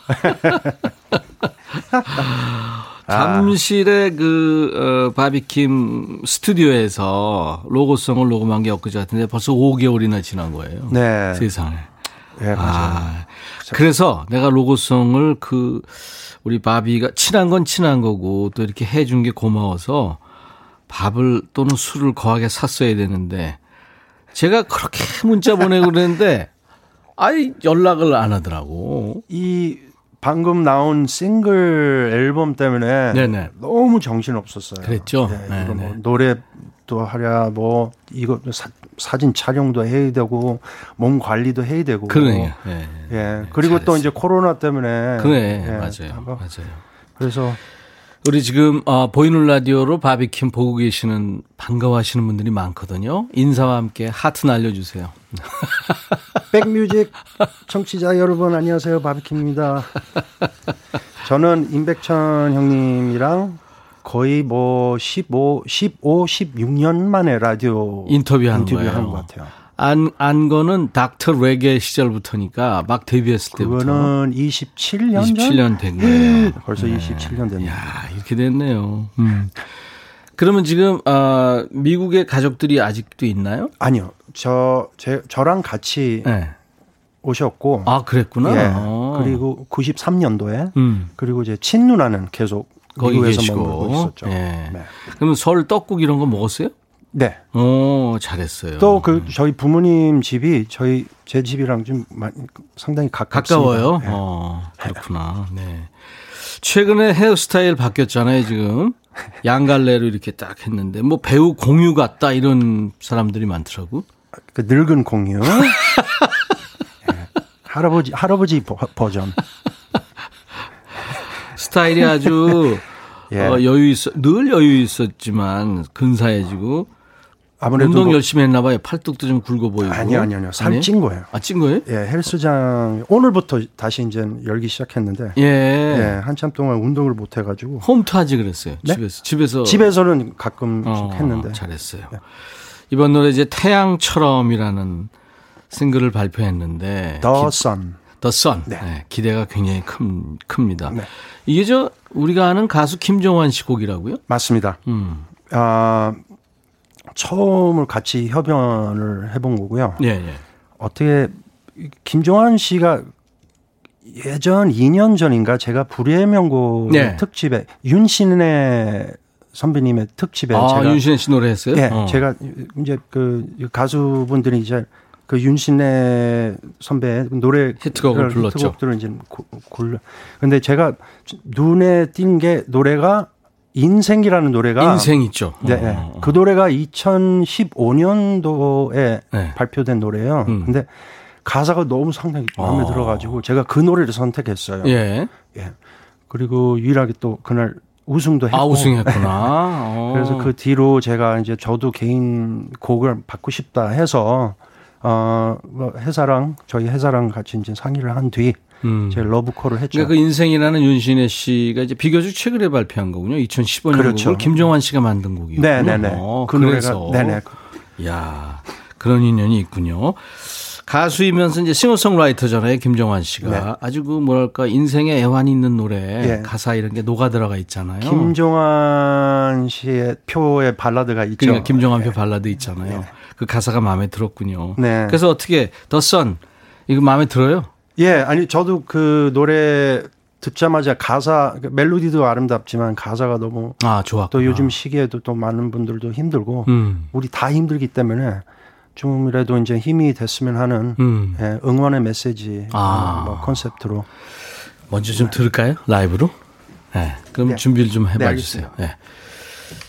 잠실의 그, 어, 바비킴 스튜디오에서 로고송을 녹음한 게 엊그제 같은데 벌써 5개월이나 지난 거예요. 네. 세상에. 네, 맞아요. 아, 그래서 내가 로고송을 그, 우리 바비가 친한 건 친한 거고 또 이렇게 해준 게 고마워서 밥을 또는 술을 거하게 샀어야 되는데 제가 그렇게 문자 보내고 그랬는데 아이 연락을 안 하더라고. 이 방금 나온 싱글 앨범 때문에 네네. 너무 정신 없었어요. 그랬죠. 네, 뭐 노래도 하랴 뭐 이거 사, 사진 촬영도 해야 되고 몸 관리도 해야 되고. 그러네요. 예. 네, 예. 그리고 잘했어. 또 이제 코로나 때문에. 그래 예, 맞아요. 맞아요. 그래서 우리 지금 어, 보이는 라디오로 바비킴 보고 계시는 반가워하시는 분들이 많거든요. 인사와 함께 하트 날려주세요. 백뮤직 청취자 여러분 안녕하세요 바비킴입니다. 저는 임백천 형님이랑 거의 뭐 15, 15, 16년 만에 라디오 인터뷰한 인터뷰 거예요. 한것 같아요. 안, 안 거는 닥터 레게 시절부터니까 막 데뷔했을 때부터. 그거는 27년 27년 된 거예요. 벌써 네. 27년 됐네요. 야, 이렇게 됐네요. 음. 그러면 지금 어, 미국의 가족들이 아직도 있나요? 아니요. 저 제, 저랑 같이 네. 오셨고 아, 그랬구나. 예. 아. 그리고 93년도에 음. 그리고 이제 친누나는 계속 거기 계시고. 예. 네. 그러면 설 떡국 이런 거 먹었어요? 네. 오, 잘했어요. 또 그 저희 부모님 집이 저희 제 집이랑 좀 상당히 가깝습니다. 가까워요. 네. 어, 그렇구나. 네. 최근에 헤어스타일 바뀌었잖아요, 지금. 양갈래로 이렇게 딱 했는데 뭐 배우 공유 같다 이런 사람들이 많더라고. 그 늙은 공유. 네. 할아버지 할아버지 버전. 스타일이 아주 예. 어, 여유 있어 늘 여유 있었지만 근사해지고 아무래도 운동 뭐- 열심히 했나 봐요. 팔뚝도 좀 굵어 보이고. 아니요, 아니요, 아니요. 살 아니에요? 찐 거예요. 아, 찐 거예요? 예, 헬스장 오늘부터 다시 이제 열기 시작했는데 예. 예, 한참 동안 운동을 못 해 가지고 홈트 하지 그랬어요. 네? 집에서. 집에서. 집에서는 가끔씩 어, 했는데 잘했어요. 예. 이번 노래 이제 태양처럼이라는 싱글을 발표했는데. The 기- The Sun. 네. 네, 기대가 굉장히 큰, 큽니다. 네. 이게 저 우리가 아는 가수 김정환 씨 곡이라고요? 맞습니다. 음. 아, 처음을 같이 협연을 해본 거고요. 예, 예. 어떻게 김종환 씨가 예전 2년 전인가 제가 불의 명곡 네. 특집에 윤신의 선배님의 특집에 아, 제가 윤신혜 씨 노래 했어요? 예, 어. 제가 이제 그 가수분들이 이제 그 윤신의 선배의 노래 히트곡을 불렀죠. 히트곡들을 이제 고- 골라. 근데 제가 눈에 띈 게 노래가 인생이라는 노래가 인생 있죠. 네, 어, 네. 어, 어. 그 노래가 2015년도에 네. 발표된 노래예요. 음. 근데 가사가 너무 상당히 마음에 어. 들어가지고 제가 그 노래를 선택했어요. 예. 예. 그리고 유일하게 또 그날 우승도 했고. 아, 우승했구나. 어. 그래서 그 뒤로 제가 이제 저도 개인 곡을 받고 싶다 해서 어, 뭐 회사랑 저희 회사랑 같이 이제 상의를 한뒤 음. 러브콜을 했죠. 그러니까 그 인생이라는 윤신혜 씨가 이제 비교적 최근에 발표한 거군요. 2015년 그렇죠. 곡을 김정환 씨가 만든 곡이군요. 네, 네, 네. 어, 그 그래서 노래가 네네. 야 그런 인연이 있군요. 가수이면서 이제 싱어송라이터잖아요, 김정환 씨가. 네. 아주 그 뭐랄까 인생에 애환이 있는 노래, 예. 가사 이런 게 녹아 들어가 있잖아요. 김종환 씨의 표의 발라드가 있죠. 그러니까 김정환표 발라드 있잖아요. 그 가사가 마음에 들었군요. 네. 그래서 어떻게 더선 이거 마음에 들어요? 예, 아니 저도 그 노래 듣자마자 가사 그 멜로디도 아름답지만 가사가 너무 아 좋았구나. 또 요즘 시기에도 또 많은 분들도 힘들고 음, 우리 다 힘들기 때문에 좀이라도 이제 힘이 됐으면 하는 음. 예, 응원의 메시지 아. 뭐 컨셉트로 먼저 좀 들을까요? 라이브로? 네. 그럼 네. 준비를 좀 해봐 네, 주세요. 네.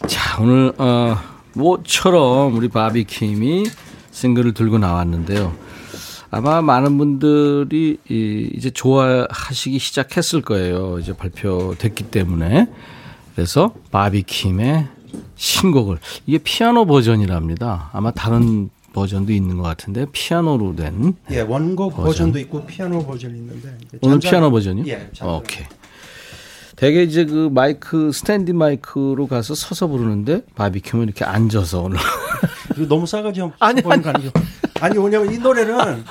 자, 오늘 어 모처럼 우리 바비킴이 싱글을 들고 나왔는데요. 아마 많은 분들이 이- 이제 좋아하시기 시작했을 거예요. 이제 발표됐기 때문에. 그래서 바비킴의 신곡을 이게 피아노 버전이랍니다. 아마 다른 버전도 있는 것 같은데 피아노로 된 예, 원곡 버전. 도 있고 피아노 버전이 있는데 오늘 잔잔- 피아노 버전이요? 예, 잔잔- 오케이. 되게 이제 그 마이크 standing 마이크로 가서 서서 부르는데 바비킴은 이렇게 앉아서 오늘 너무 싸가지 없어 아니, 거 아니죠? 아니 왜냐면 이 노래는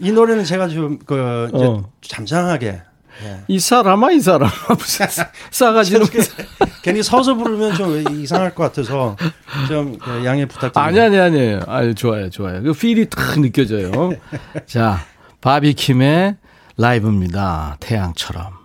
이 노래는 제가 좀그 어. 잠잠하게 예. 이 사람아 이 사람아 무슨 싸가지는 괜히 서서 부르면 좀 이상할 것 같아서 좀그 양해 부탁드립니다. 아니 아니 아니에요. 아유 좋아요 좋아요. 그 필이 탁 느껴져요. 자 바비킴의 라이브입니다. 태양처럼.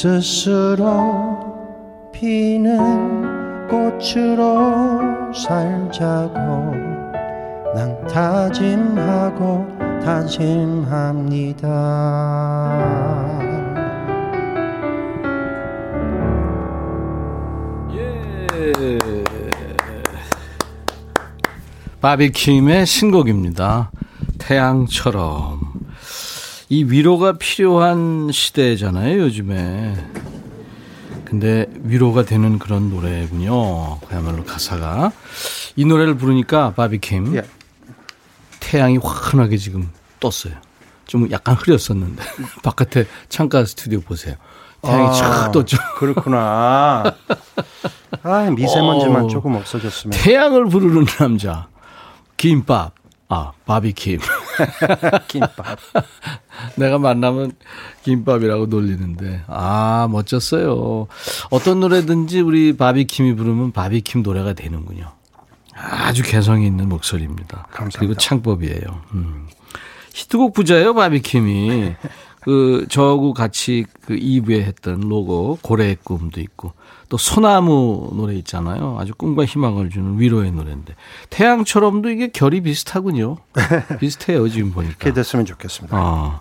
스스로 피는 꽃으로 살자고 난 다짐하고 다짐합니다. 예. 바비킴의 신곡입니다. 태양처럼. 이 위로가 필요한 시대잖아요, 요즘에. 근데 위로가 되는 그런 노래군요. 그야말로 가사가. 이 노래를 부르니까 바비킴. 예. 태양이 환하게 지금 떴어요. 좀 약간 흐렸었는데. 바깥에 창가 스튜디오 보세요. 태양이 촥 떴죠. 그렇구나. 아, 미세먼지만 어. 조금 없어졌으면. 태양을 부르는 남자. 김밥. 아, 바비킴. 김밥. 내가 만나면 김밥이라고 놀리는데. 아, 멋졌어요. 어떤 노래든지 우리 바비킴이 부르면 바비킴 노래가 되는군요. 아주 개성이 있는 목소리입니다. 감사합니다. 그리고 창법이에요. 음. 히트곡 부자예요, 바비킴이. 그, 저하고 같이 그 2부에 했던 로고, 고래의 꿈도 있고, 또 소나무 노래 있잖아요. 아주 꿈과 희망을 주는 위로의 노래인데. 태양처럼도 이게 결이 비슷하군요. 비슷해요, 지금 보니까. 그렇게 됐으면 좋겠습니다. 어.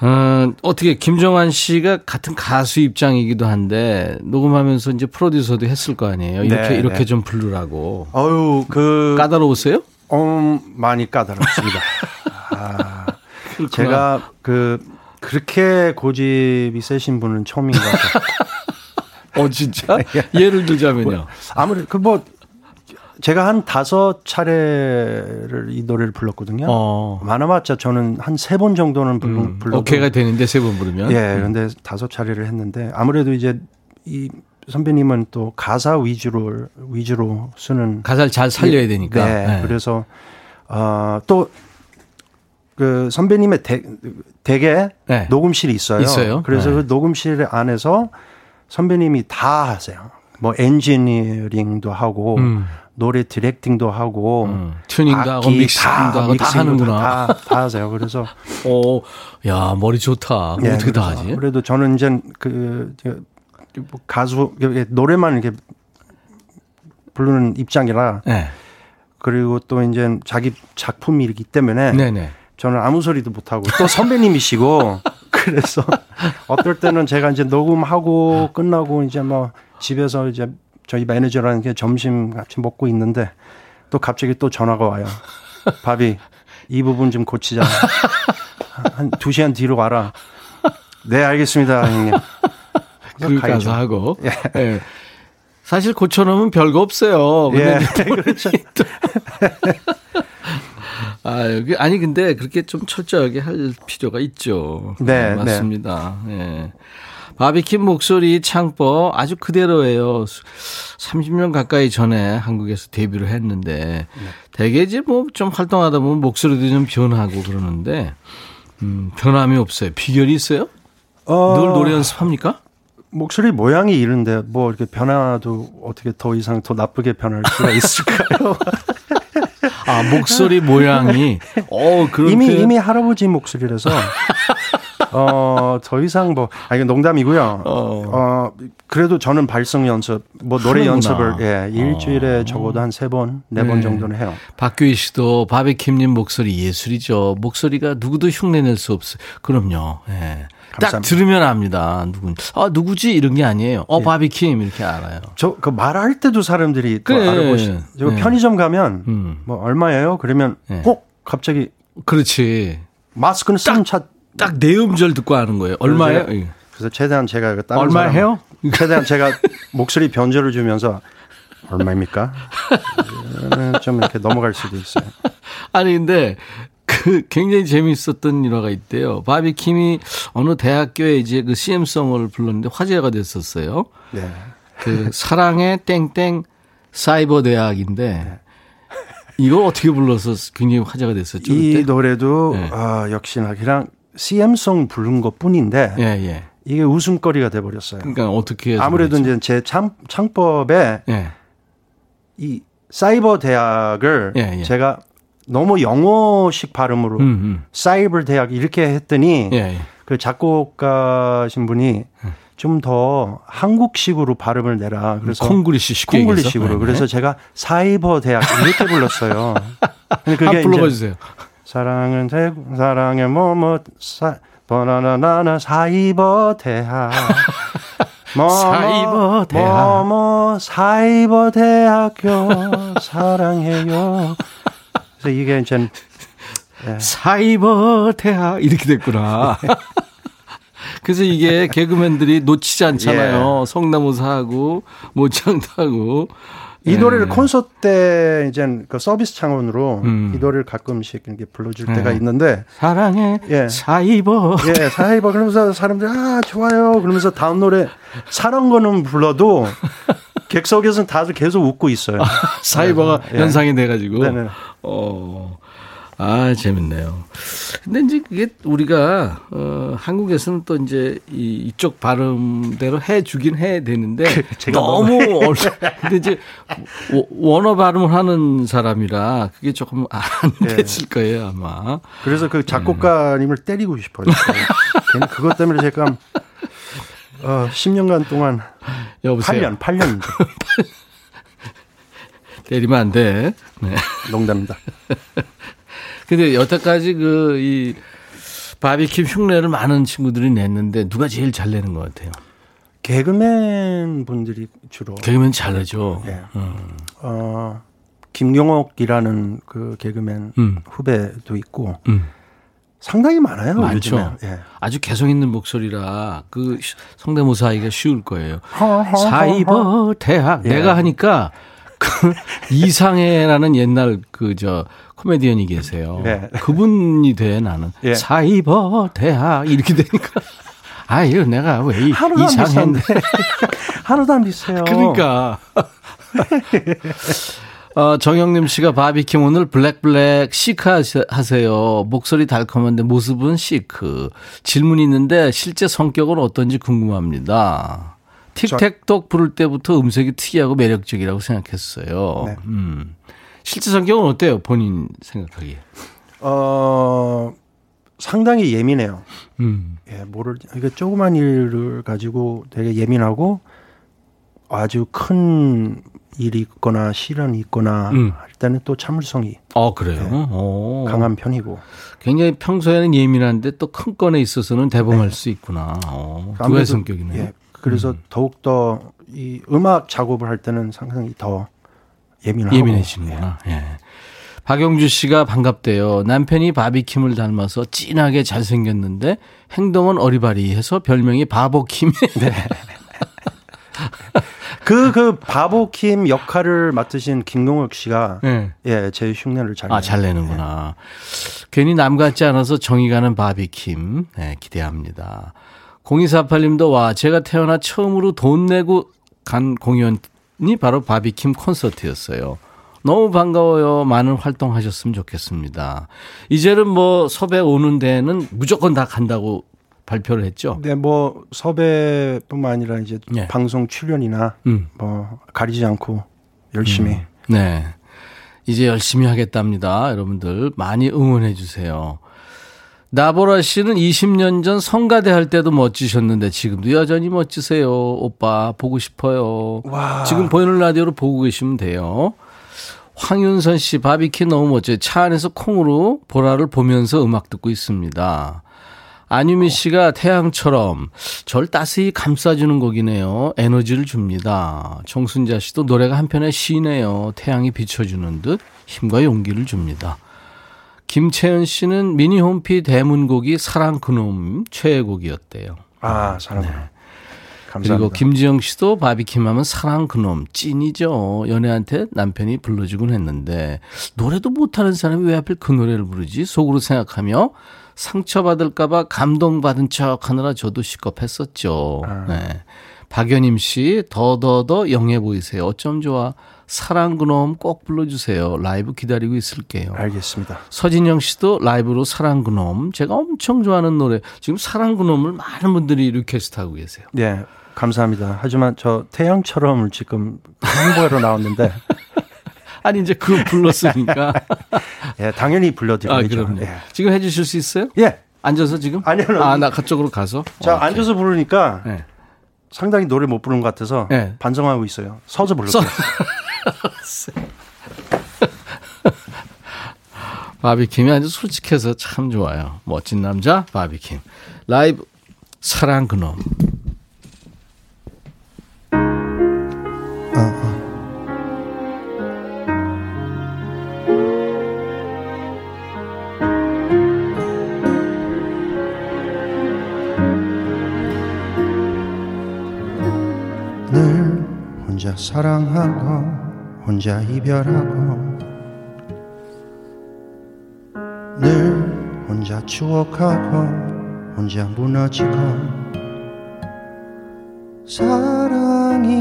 어, 어떻게 김정환 씨가 같은 가수 입장이기도 한데 녹음하면서 이제 프로듀서도 했을 거 아니에요. 이렇게 네, 이렇게 네. 좀 부르라고. 어유 그 까다로우세요? 음, 많이 까다롭습니다. 아, 제가 그 그렇게 고집이 세신 분은 처음인 것 같아요. 어 진짜? 예를 들자면요. 아무래도 그뭐 제가 한 다섯 차례를 이 노래를 불렀거든요. 어. 많아봤자 저는 한 세 번 정도는 불, 음, 불러도 오케이가 되는데 세 번 부르면. 예, 그런데 다섯 차례를 했는데 아무래도 이제 이 선배님은 또 가사 위주로 위주로 쓰는 가사를 잘 살려야 되니까. 네, 네. 그래서 어, 또그 선배님의 대, 댁에 네. 녹음실이 있어요. 있어요? 그래서 네. 그 녹음실 안에서 선배님이 다 하세요. 뭐 엔지니어링도 하고 음. 노래 디렉팅도 하고 음, 튜닝도 하고 믹싱도 하고 다 하는구나. 다, 다 하세요. 그래서 어, 야 머리 좋다. 예, 어떻게 다 하지? 그래도 저는 이제 그 저, 뭐 가수 노래만 이렇게 부르는 입장이라 네, 그리고 또 이제 자기 작품이기 때문에 네, 네. 저는 아무 소리도 못 하고 또 선배님이시고 그래서 어떨 때는 제가 이제 녹음하고 끝나고 이제 뭐 집에서 이제 저희 매니저랑 이렇게 점심 같이 먹고 있는데 또 갑자기 또 전화가 와요. 밥이 이 부분 좀 고치자. 한두 시간 뒤로 와라. 네, 알겠습니다, 형님. 그 가서 하고. 예. 사실 고쳐놓으면 별거 없어요. 예, 그렇죠. 아, 여기, 아니, 근데 그렇게 좀 철저하게 할 필요가 있죠. 네, 맞습니다. 예. 바비킴 목소리 창법 아주 그대로예요. 30년 가까이 전에 한국에서 데뷔를 했는데 대개 이제 뭐 좀 활동하다 보면 목소리도 좀 변하고 그러는데 음, 변함이 없어요. 비결이 있어요? 어, 늘 노래 연습합니까? 목소리 모양이 이른데 뭐 이렇게 변화도 어떻게 더 이상 더 나쁘게 변할 수가 있을까요? 아, 목소리 모양이 어, 그런 이미 표현- 이미 할아버지 목소리라서 어, 더 이상 뭐, 아, 이거 농담이고요. 어. 어. 그래도 저는 발성 연습, 뭐 노래 하는구나. 연습을, 예, 일주일에 어. 적어도 한 세 번, 네번 네. 정도는 해요. 박규희 씨도 바비킴님 목소리 예술이죠. 목소리가 누구도 흉내낼 수 없어요. 그럼요. 예. 딱 감사합니다. 들으면 압니다. 누군, 아, 누구지? 이런 게 아니에요. 어, 바비킴. 이렇게 알아요. 저, 그 말할 때도 사람들이 또 그래. 알아보시. 저 네. 편의점 가면, 음. 뭐 얼마예요? 그러면 네. 꼭 갑자기 그렇지. 마스크는 쓰는 차. 딱 내 음절 듣고 하는 거예요. 얼마예요? 예. 그래서 최대한 제가 이거 다른 얼마 해요? 최대한 제가 목소리 변조를 주면서 얼마입니까? 좀 이렇게 넘어갈 수도 있어요. 아니, 근데 그 굉장히 재미있었던 일화가 있대요. 바비킴이 어느 대학교에 이제 그 CM송을 불렀는데 화제가 됐었어요. 네. 그 사랑의 땡땡 사이버 대학인데 이거 어떻게 불러서 굉장히 화제가 됐었죠? 이 그때? 노래도 네. 아, 역시나 그냥 CM송 부른 것 뿐인데 예, 예. 이게 웃음거리가 돼 버렸어요. 그러니까 어떻게 아무래도 그랬죠? 이제 제 창, 창법에 예. 이 사이버 대학을 예, 예. 제가 너무 영어식 발음으로 음, 음. 사이버 대학 이렇게 했더니 예, 예. 그 작곡가신 분이 좀 더 한국식으로 발음을 내라. 그래서 콩글리시 쉽게 콩글리식으로. 얘기해서. 그래서 제가 사이버 대학 이렇게 불렀어요. 근데 한번 이제 불러봐 주세요. 사랑은 대 사랑의 뭐뭐 사 바나나나나 사이버 대학 뭐, 사이버 대학. 뭐뭐 사이버 대학교 사랑해요. 그래서 이게 이제 사이버 대학 이렇게 됐구나. 그래서 이게 개그맨들이 놓치지 않잖아요. 예. 성나무사하고 모창도 하고. 이 예. 노래를 콘서트 때 이제 그 서비스 창원으로 음. 이 노래를 가끔씩 이렇게 불러줄 예. 때가 있는데 사랑해 예. 사이버. 예, 사이버 그러면서 사람들이 아 좋아요 그러면서 다음 노래 사랑 거는 불러도 객석에서는 다들 계속 웃고 있어요. 사이버가 예. 연상이 돼가지고. 네네. 어. 아, 재밌네요. 근데 이제 그게 우리가, 어, 한국에서는 또 이제 이, 이쪽 발음대로 해 주긴 해야 되는데. 너무 어려 근데 이제 워- 원어 발음을 하는 사람이라 그게 조금 안 예. 됐을 거예요, 아마. 그래서 그 작곡가님을 때리고 싶어요. 그것 때문에 제가 어, 10년간 동안 여보세요. 8년, 8년 때리면 안 돼. 네. 농담입니다. 근데 여태까지 그, 이, 바비킴 흉내를 많은 친구들이 냈는데 누가 제일 잘 내는 것 같아요? 개그맨 분들이 주로 개그맨 잘 내죠. 예. 음. 어, 김용옥이라는 그 개그맨 음. 후배도 있고 음. 상당히 많아요. 많죠. 예. 아주 개성 있는 목소리라 그 시- 성대모사 하기가 쉬울 거예요. 사이버 대학 예. 내가 하니까 그 이상해라는 옛날 그 저 코미디언이 계세요. 예. 그분이 돼 나는 예. 사이버 대학 이렇게 되니까 아유 내가 왜 이- 비슷한데. 하나도 안 비슷해요. 그러니까. 어, 정영림 씨가 바비킴 오늘 black black 시크 하세- 하세요. 목소리 달콤한데 모습은 시크. 질문이 있는데 실제 성격은 어떤지 궁금합니다. 틱택톡 부를 때부터 음색이 특이하고 매력적이라고 생각했어요. 네. 음. 실제 성격은 어때요? 본인 생각하기에. 어, 상당히 예민해요. 음. 예, 뭐를 이게 조그만 일을 가지고 되게 예민하고 아주 큰 일이 있거나 시련이 있거나 음. 할 때는 또 참을성이 어, 그래요? 네. 어. 강한 편이고 굉장히 평소에는 예민한데 또 큰 건에 있어서는 대범할 수 있구나. 어, 두의 성격이네요. 예, 그래서 더욱 더 이 음악 작업을 할 때는 상당히 더 예민하고 예민해지는구나. 예. 박영주 씨가 반갑대요. 남편이 바비킴을 닮아서 진하게 잘생겼는데 행동은 어리바리해서 별명이 바보킴. 네. 그, 그, 바보 킴 역할을 맡으신 김동욱 씨가, 네. 예, 제 흉내를 잘. 아, 잘 내는구나. 괜히 남 같지 않아서 정이 가는 바비 킴. 네, 기대합니다. 0248님도 와, 제가 태어나 처음으로 돈 내고 간 공연이 바로 바비킴 콘서트였어요. 너무 반가워요. 많은 활동하셨으면 좋겠습니다. 이제는 뭐 섭외 오는 데는 무조건 다 간다고 발표를 했죠. 네, 뭐, 섭외뿐만 아니라 이제 예. 방송 출연이나 음. 뭐, 가리지 않고 열심히. 네. 이제 열심히 하겠답니다. 여러분들 많이 응원해 주세요. 나보라 씨는 20년 전 성가대 할 때도 멋지셨는데 지금도 여전히 멋지세요. 오빠 보고 싶어요. 와. 지금 보이는 라디오로 보고 계시면 돼요. 황윤선 씨 바비큐 너무 멋져요. 차 안에서 콩으로 보라를 보면서 음악 듣고 있습니다. 안유미 씨가 태양처럼 절 따스히 감싸주는 곡이네요. 에너지를 줍니다. 정순자 씨도 노래가 한편의 시네요. 태양이 비춰주는 듯 힘과 용기를 줍니다. 김채연 씨는 미니 홈피 대문곡이 사랑 그놈 최애곡이었대요. 아, 사랑으로. 감사합니다. 그리고 김지영 씨도 바비킴 하면 사랑 그놈 찐이죠. 연애한테 남편이 불러주곤 했는데 노래도 못하는 사람이 왜 하필 그 노래를 부르지? 속으로 생각하며 상처받을까봐 감동받은 척 하느라 저도 시겁했었죠. 네. 박연임 씨 더더더 영해 보이세요. 어쩜 좋아. 사랑 그놈 꼭 불러주세요. 라이브 기다리고 있을게요. 알겠습니다. 서진영 씨도 라이브로 사랑 그놈 제가 엄청 좋아하는 노래 지금 사랑 그놈을 많은 분들이 request 하고 계세요. 네, 감사합니다. 하지만 저 태양처럼을 지금 홍보하러 나왔는데, 아니 이제 그거 불렀으니까 예, 당연히 아 불러드려야죠. 그럼요. 예. 지금 해주실 수 있어요? 예. 앉아서 지금? 아니요, 아니요. 아나 그쪽으로 가서. 자, 오케이. 앉아서 부르니까 네. 상당히 노래 못 부르는 것 같아서 네. 반성하고 있어요. 서서 부를게요. 바비킴이 아주 솔직해서 참 좋아요. 멋진 남자 바비킴 라이브 사랑 그놈. 사랑하고 혼자 이별하고 늘 혼자 추억하고 혼자 무너지고 사랑이라는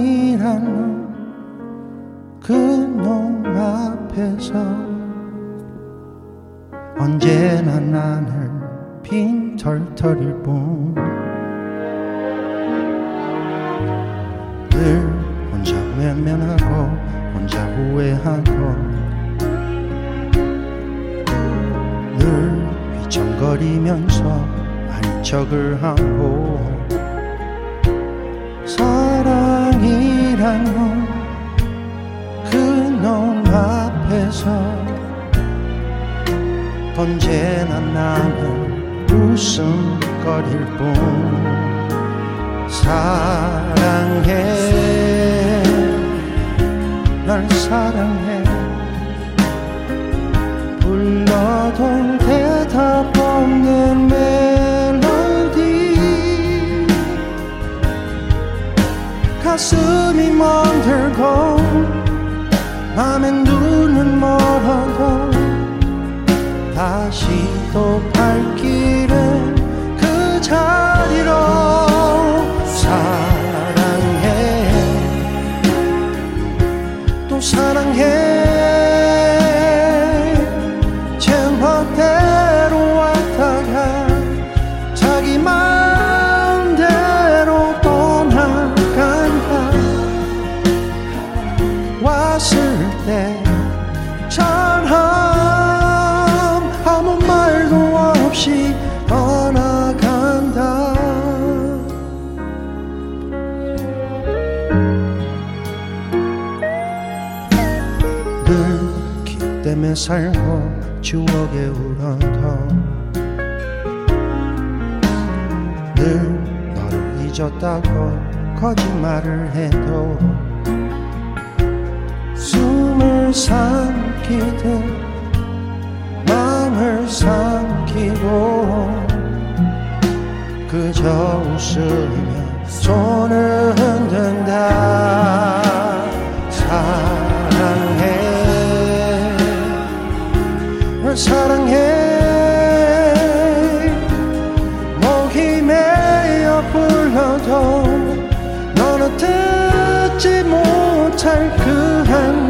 그놈 앞에서 언제나 나를 빈털터릴 뿐. 늘 혼자 외면하고 혼자 후회하고 늘 휘청거리면서 아닌 척을 하고 사랑이란 건 그놈 앞에서 언제나 나는 웃음거릴 뿐 사랑해 널 사랑해. 불러도 대답 없는 멜로디. 가슴이 멍들고 맘엔 눈은 멀어도 다시 또 살고 추억에 울어도 늘 너를 잊었다고 거짓말을 해도 숨을 삼키듯 마음을 삼키고 그저 웃으며 손을 흔든다 사랑해. 목이 메어 불러도 너는 듣지 못할 그한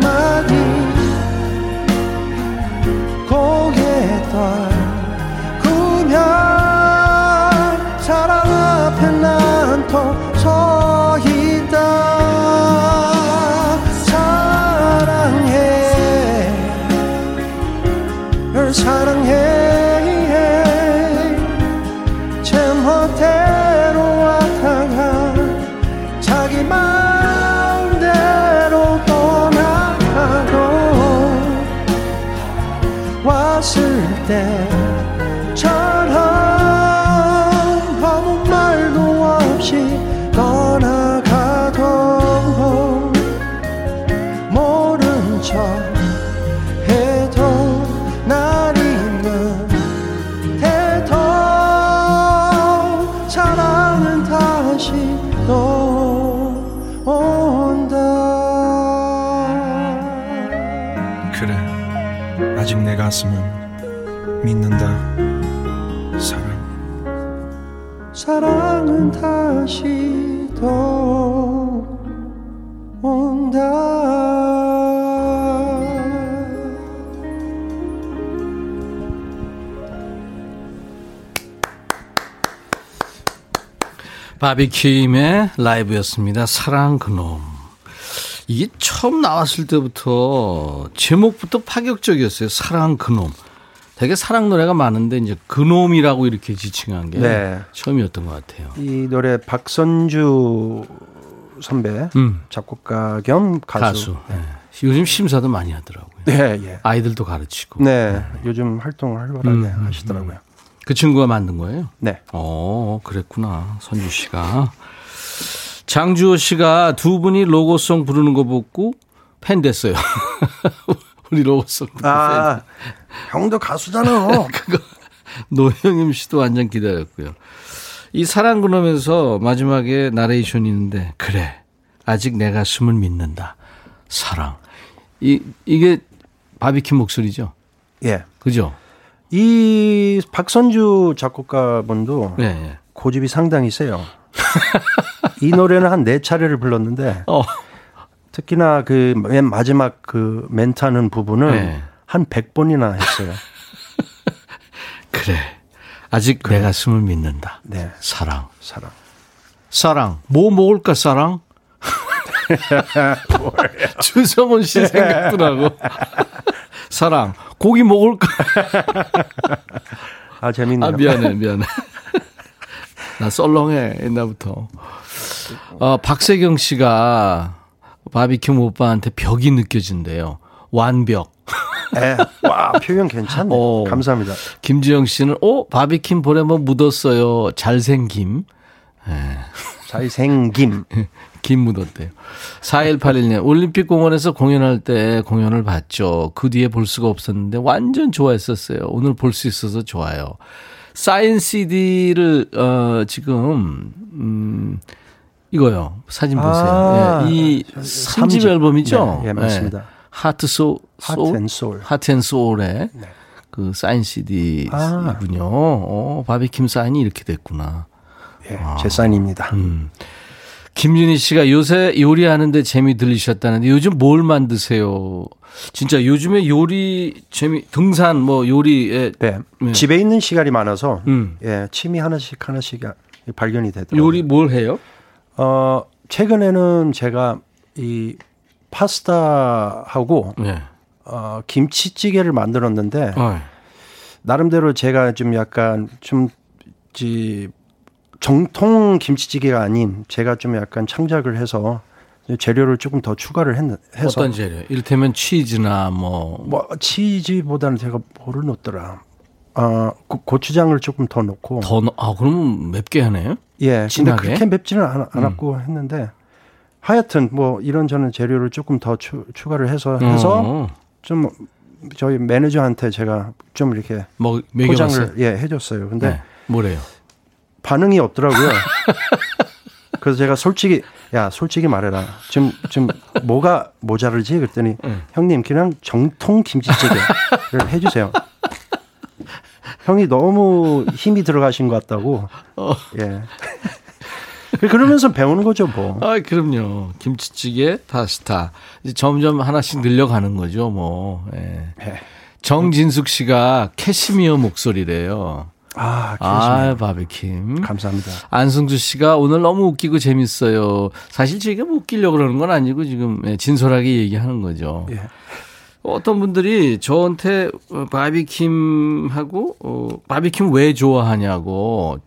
척 해도 날 잊는 해도 사랑은 다시 또 온다. 그래 아직 내 가슴은 믿는다 바비킴의 라이브였습니다. 사랑 그놈. 이게 처음 나왔을 때부터 제목부터 파격적이었어요. 사랑 그놈. 되게 사랑 노래가 많은데 이제 그놈이라고 이렇게 지칭한 게 네. 처음이었던 것 같아요. 이 노래 박선주 선배 음. 작곡가 겸 가수. 가수. 네. 요즘 심사도 많이 하더라고요. 네, 예. 아이들도 가르치고. 네, 요즘 활동을 활발하게 음, 하시더라고요. 그 친구가 만든 거예요? 네. 어, 그랬구나. 선주 씨가. 장주호 씨가 두 분이 로고송 부르는 거 보고 팬 됐어요. 우리 로고송 아, 형도 가수잖아. 팬. 노영임 씨도 완전 기다렸고요. 이 사랑 그놈에서 마지막에 나레이션이 있는데 그래 아직 내 가슴을 믿는다. 사랑. 이 이게 바비킴 목소리죠. 예. 그죠? 이 박선주 작곡가분도 예. 예. 고집이 상당히 세요. 이 노래는 한 네 차례를 불렀는데 어. 특히나 그 맨 마지막 그 멘트하는 부분을 네. 한 100번이나 했어요. 그래. 아직 내 가슴을 믿는다. 네. 사랑. 사랑. 사랑. 뭐 먹을까, 사랑? 주성훈 씨 생각도 나고. 사랑. 고기 먹을까? 아, 재밌네요. 아, 미안해, 미안해. 나 썰렁해, 옛날부터. 어, 박세경 씨가 바비큐 오빠한테 벽이 느껴진대요. 완벽. 네. 와, 표현 괜찮네. 어. 감사합니다. 김지영 씨는, 어, 바비킴 볼에 뭐 묻었어요. 잘생김. 잘생김. 김 묻었대요. 4181년 올림픽 공원에서 공연할 때 공연을 봤죠. 그 뒤에 볼 수가 없었는데 완전 좋아했었어요. 오늘 볼 수 있어서 좋아요. 사인 CD를 어 지금 음 이거요. 사진 보세요. 아, 예, 이 삼집. 3집 앨범이죠. 네, 예, 맞습니다. 예. 하트 소 and Soul. 하트 앤 소울의 그 사인 CD이군요. 아. 어, 바비킴 사인이 이렇게 됐구나. 예, 제 사인입니다. 음. 김윤희 씨가 요새 요리하는데 재미 들리셨다는데 요즘 뭘 만드세요? 진짜 요즘에 요리 재미 등산 뭐 요리에 네. 네. 집에 있는 시간이 많아서 음. 예, 취미 하나씩 하나씩 발견이 되더라고요. 요리 뭘 해요? 어, 최근에는 제가 이 파스타하고 네. 어, 김치찌개를 만들었는데 어. 나름대로 제가 좀 약간 좀 지, 정통 김치찌개가 아닌 제가 좀 약간 창작을 해서 재료를 조금 더 추가를 했, 해서 어떤 재료? 이를테면 치즈나 뭐. 뭐 치즈보다는 제가 뭐를 넣었더라. 아 고, 고추장을 조금 더 넣고 더, 넣- 아, 그러면 맵게 하네요? 예, 근데 진하게? 음. 그렇게 맵지는 않, 않았고 했는데 하여튼 뭐 이런 저런 재료를 조금 더 추, 추가를 해서 해서 어, 좀 저희 매니저한테 제가 좀 이렇게 뭐? 포장을 예 해줬어요. 근데 네. 뭐래요? 반응이 없더라고요. 그래서 제가 솔직히 야 솔직히 말해라. 지금 지금 뭐가 모자르지? 그랬더니 형님 그냥 정통 김치찌개를 해주세요. 형이 너무 힘이 들어가신 것 같다고. 예. 그러면서 배우는 거죠, 뭐. 아, 그럼요. 김치찌개, 파스타. 이제 점점 하나씩 늘려가는 거죠, 뭐. 예. 예. 정진숙 씨가 캐시미어 목소리래요. 아, 아, 바비킴. 감사합니다. 안승주 씨가 오늘 너무 웃기고 재밌어요. 사실 저희가 뭐 웃기려고 그러는 건 아니고 지금 예, 진솔하게 얘기하는 거죠. 예. 어떤 분들이 저한테 어, 바비킴하고 어, 바비킴 왜 좋아하냐고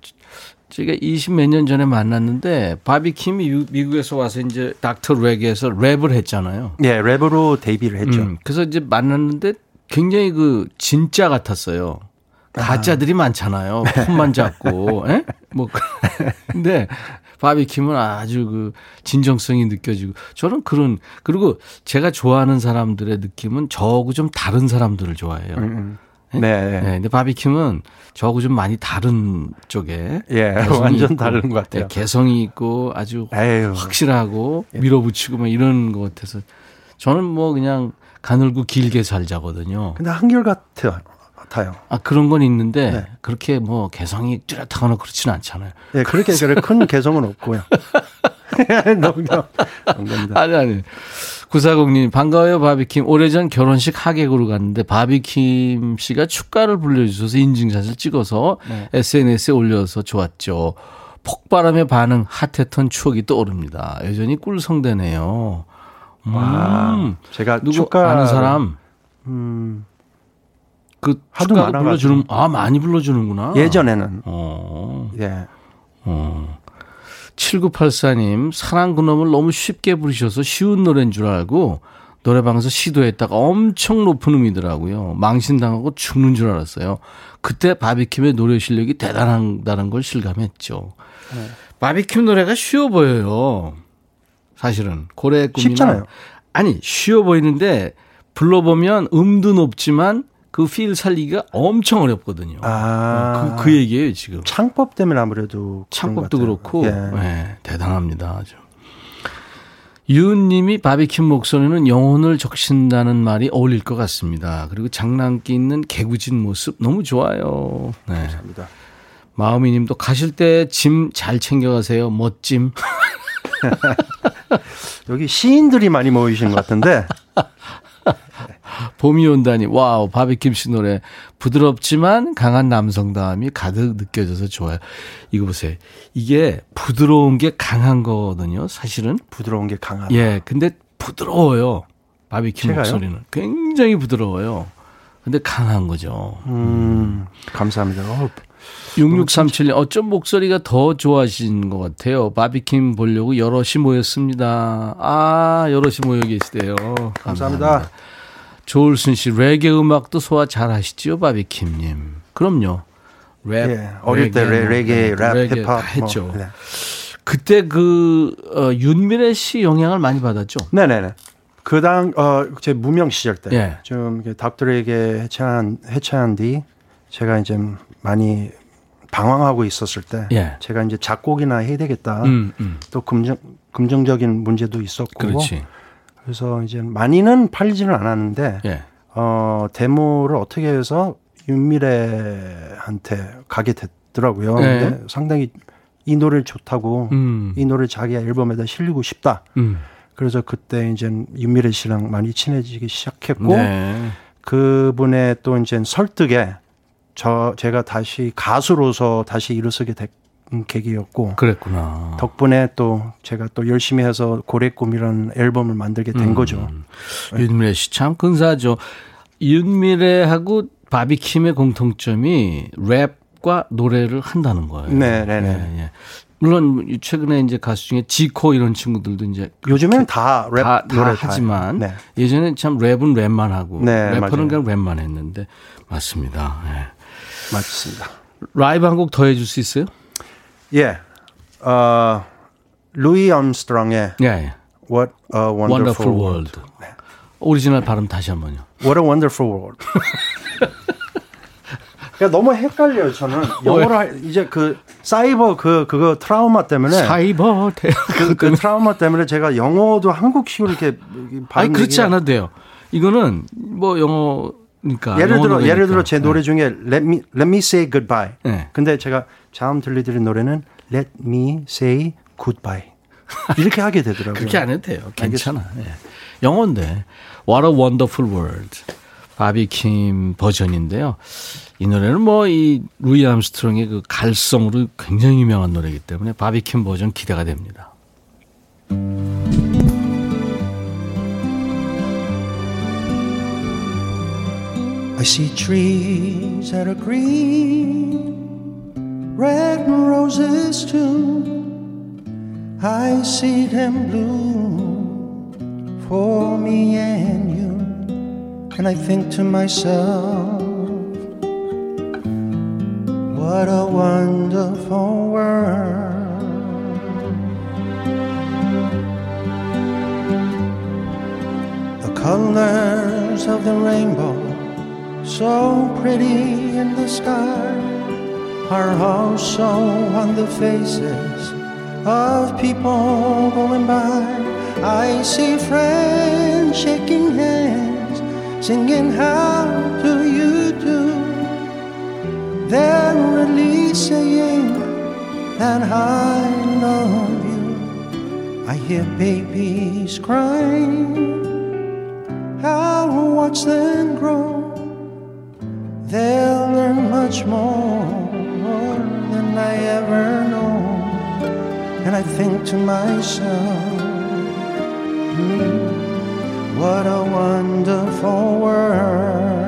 제가 20 몇 년 전에 만났는데 바비킴이 유- 미국에서 와서 이제 닥터 렉에서 랩을 했잖아요. 예, 랩으로 데뷔를 했죠. 음, 그래서 이제 만났는데 굉장히 그 진짜 같았어요. 가짜들이 많잖아요. 폰만 잡고, 예? 뭐, 그- 근데 바비킴은 아주 그 진정성이 느껴지고 저는 그런 그리고 제가 좋아하는 사람들의 느낌은 저하고 좀 다른 사람들을 좋아해요. 음, 네? 네. 네, 근데 바비킴은 저하고 좀 많이 다른 쪽에 예, 완전 있고, 다른 것 같아요. 네, 개성이 있고 아주 에휴. 확실하고 밀어붙이고 막 이런 것 같아서 저는 뭐 그냥 가늘고 길게 살자거든요. 근데 한결 같아요. 같아요. 아 그런 건 있는데 네. 그렇게 뭐 개성이 뚜렷하거나 그렇지는 않잖아요. 예, 그렇게 큰 개성은 없고요. 농담, 농담입니다. 아니 아니. 구사공님 반가워요 바비킴. 오래전 결혼식 하객으로 갔는데 바비킴 씨가 축가를 불러주셔서 인증샷을 찍어서 네. SNS에 올려서 좋았죠. 폭바람의 반응 핫했던 추억이 떠오릅니다. 여전히 꿀성대네요. 음. 와, 제가 누구 축가 아는 사람 음, 그 하도 많아가지고. 불러주는 아 많이 불러주는구나. 예전에는 어. 예. 어. 7984님, 사랑 그놈을 너무 쉽게 부르셔서 쉬운 노래인 줄 알고 노래방에서 시도했다가 엄청 높은 음이더라고요. 망신당하고 죽는 줄 알았어요. 그때 바비킴의 노래 실력이 대단하다는 걸 실감했죠. 바비킴 노래가 쉬워 보여요. 사실은. 고래의 꿈이나. 쉽잖아요. 아니, 쉬워 보이는데 불러보면 음도 높지만 그 필 살리기가 엄청 어렵거든요. 아, 그, 그 얘기예요, 지금. 창법 때문에 아무래도 창법도 그렇고. 예. 네, 대단합니다 아주. 유은님이 바비킴 목소리는 영혼을 적신다는 말이 어울릴 것 같습니다. 그리고 장난기 있는 개구진 모습 너무 좋아요. 네. 감사합니다. 마음이님도 가실 때 짐 잘 챙겨가세요. 멋짐. 여기 시인들이 많이 모이신 것 같은데 봄이 온다니 와우 바비킴 씨 노래 부드럽지만 강한 남성다움이 가득 느껴져서 좋아요. 이거 보세요. 이게 부드러운 게 강한 거거든요. 사실은 부드러운 게 강하다. 예, 근데 부드러워요. 바비킴 제가요? 목소리는 굉장히 부드러워요. 근데 강한 거죠. 음, 감사합니다. 어, 6637님, 어쩜 목소리가 더 좋아지신 것 같아요. 바비킴 보려고 여럿이 모였습니다. 아, 여럿이 모여 계시대요. 감사합니다. 조울순 씨, 레게 음악도 소화 잘 하시지요, 바비킴님? 그럼요. 랩. 예, 어릴 때 레, 뭐, 레게, 네, 랩, 레게 힙합 다 했죠. 뭐, 네. 그때 그, 어, 윤미래 씨 영향을 많이 받았죠. 네네네. 그 당 어 제 무명 시절 때 예. 좀 닥터에게 해체한 해체한 뒤 제가 이제 많이 방황하고 있었을 때 예. 제가 이제 작곡이나 해야 되겠다. 음, 음. 또 금정 금정적인 문제도 있었고 그렇지. 그래서 이제 많이는 팔리지는 않았는데 예. 어 데모를 어떻게 해서 윤미래한테 가게 됐더라고요. 네. 근데 상당히 이 노래 좋다고 음. 이 노래 자기 앨범에다 실리고 싶다. 음. 그래서 그때 이제 윤미래 씨랑 많이 친해지기 시작했고 네. 그분의 또 이제 설득에 저 제가 다시 가수로서 다시 일어서게 된 계기였고 그랬구나. 덕분에 또 제가 또 열심히 해서 고래 꿈이라는 앨범을 만들게 된 음. 거죠. 윤미래 씨 참 근사하죠. 윤미래하고 바비킴의 공통점이 랩과 노래를 한다는 거예요. 네, 네, 네. 예, 예. 물론 최근에 이제 가수 중에 지코 이런 친구들도 이제 요즘에는 다 랩 다, 다 노래 하지만 네. 예전엔 참 랩은 랩만 하고 네, 래퍼는 맞아요. 그냥 랩만 했는데 맞습니다. 예. 맞습니다. 라이브 한 곡 더 해줄 수 있어요? 예. 어, 루이 암스트롱의 예. 예. What a Wonderful, Wonderful World. World. 오리지널 발음 다시 한번요. What a Wonderful World. 그러니까 너무 헷갈려요, 저는. 영어로 할- 이제 그 사이버 그 그거 트라우마 때문에 사이버 대. 그, 그 트라우마 때문에 제가 영어도 한국식으로 이렇게 발음 아니 그렇지 않아도 돼요. 이거는 뭐 영어 니까. 예를 들어 노래니까. 예를 들어 제 노래 네. 중에 Let me Let me say goodbye. 네. 근데 제가 처음 들려드린 노래는 Let me say goodbye. 이렇게 하게 되더라고요. 그렇게 안 해도 돼요. 괜찮아. 예. 영어인데 What a Wonderful World. 바비킴 버전인데요. 이 노래는 뭐 이 루이 암스트롱의 그 갈성으로 굉장히 유명한 노래이기 때문에 바비킴 버전 기대가 됩니다. I see trees that are green, red roses too. I see them bloom for me and you. And I think to myself, what a wonderful world. The colors of the rainbow so pretty in the sky are also on the faces of people going by. I see friends shaking hands, singing, How do you do? They're really saying that I love you. I hear babies crying. I'll watch them grow. They'll learn much more than I ever know. And I think to myself, "Hmm, what a wonderful world.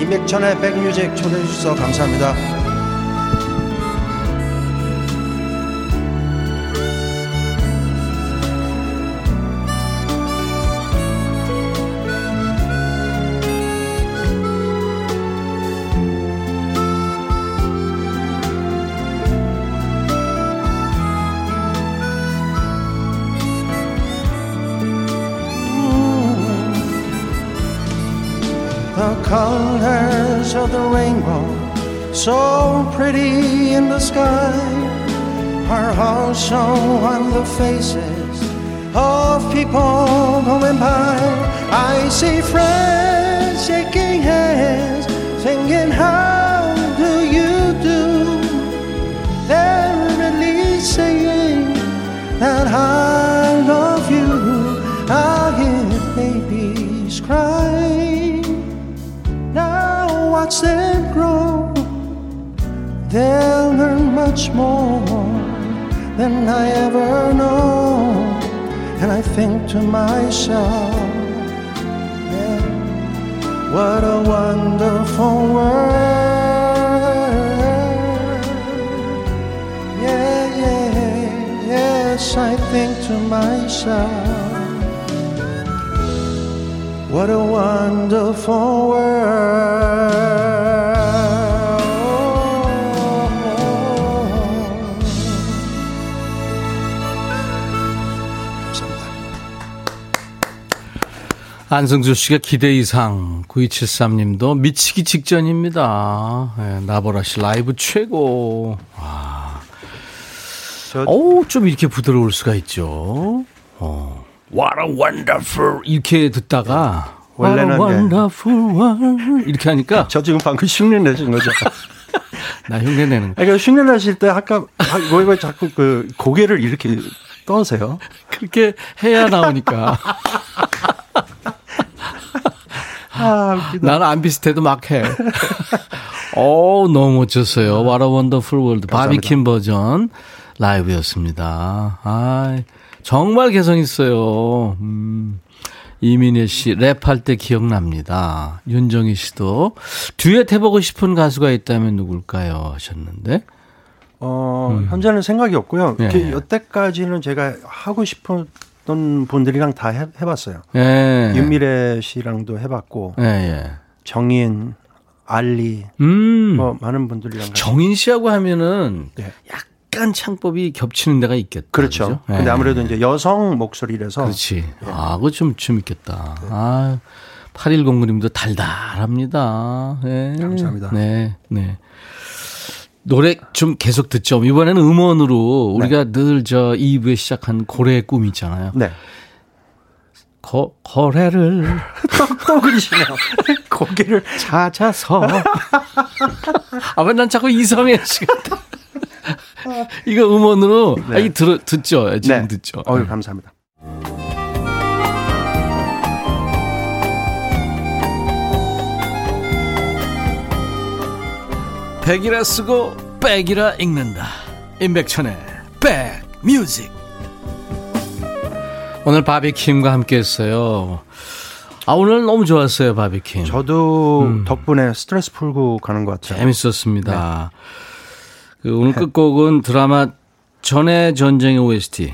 임백천의 백뮤직 초대해 주셔서 감사합니다. Colors of the rainbow, so pretty in the sky, are also on the faces of people going by. I see friends shaking hands, singing, How do you do? They're really saying that I watch them grow. They'll learn much more than I ever know. And I think to myself, yeah, what a wonderful world. Yeah, yeah, yes, I think to myself. What a wonderful world. 안승주 씨가 기대 이상 9273님도 미치기 직전입니다. 예, 나보라 씨 라이브 최고. 저- 어우 좀 이렇게 부드러울 수가 있죠. 어. What a wonderful 이렇게 듣다가 원래는, What a 예. wonderful world 이렇게 하니까 저 지금 방금 흉내 내신 거죠? 나 흉내 내는 거. 아니, 그 흉내 내실 때 아까 아, 왜, 왜 자꾸 그 고개를 이렇게 떠세요? 그렇게 해야 나오니까 아. 나는 안 비슷해도 막 해. 어 너무 멋졌어요. What a wonderful world. 바비킴 버전 라이브였습니다. 아 정말 개성 있어요. 음. 이민혜 씨 랩할 때 기억납니다. 윤정희 씨도 듀엣 해보고 싶은 가수가 있다면 누굴까요? 하셨는데 어, 현재는 생각이 없고요. 예, 예. 여태까지는 제가 하고 싶었던 분들이랑 다 해, 해봤어요. 예. 윤미래 씨랑도 해봤고 예, 예. 정인, 알리 음. 뭐 많은 분들이랑. 정인 씨하고 하면은 네. 약 간 창법이 겹치는 데가 있겠다. 그렇죠. 그죠? 근데 예. 아무래도 이제 여성 목소리라서 그렇지. 아, 그거 좀 재밌겠다. 아, 8109님도 달달합니다. 네. 감사합니다. 네, 네. 노래 좀 계속 듣죠. 이번에는 음원으로 우리가 늘 저 2부에 시작한 고래의 꿈 있잖아요. 네. 거, 거래를 또 그리시네요. 고개를 찾아서. 아, 왜난 자꾸 이성애 씨 같아. 이거 음원으로, 아, 이 들어, 듣죠. 지금 네. 듣죠. 어유 감사합니다. 백이라 쓰고 백이라 읽는다. 임백천의 백뮤직. 오늘 바비킴과 함께했어요. 아 오늘 너무 좋았어요 바비킴. 저도 음. 덕분에 스트레스 풀고 가는 것 같아요. 재밌었습니다. 그 오늘 끝곡은 드라마 전의 전쟁의 OST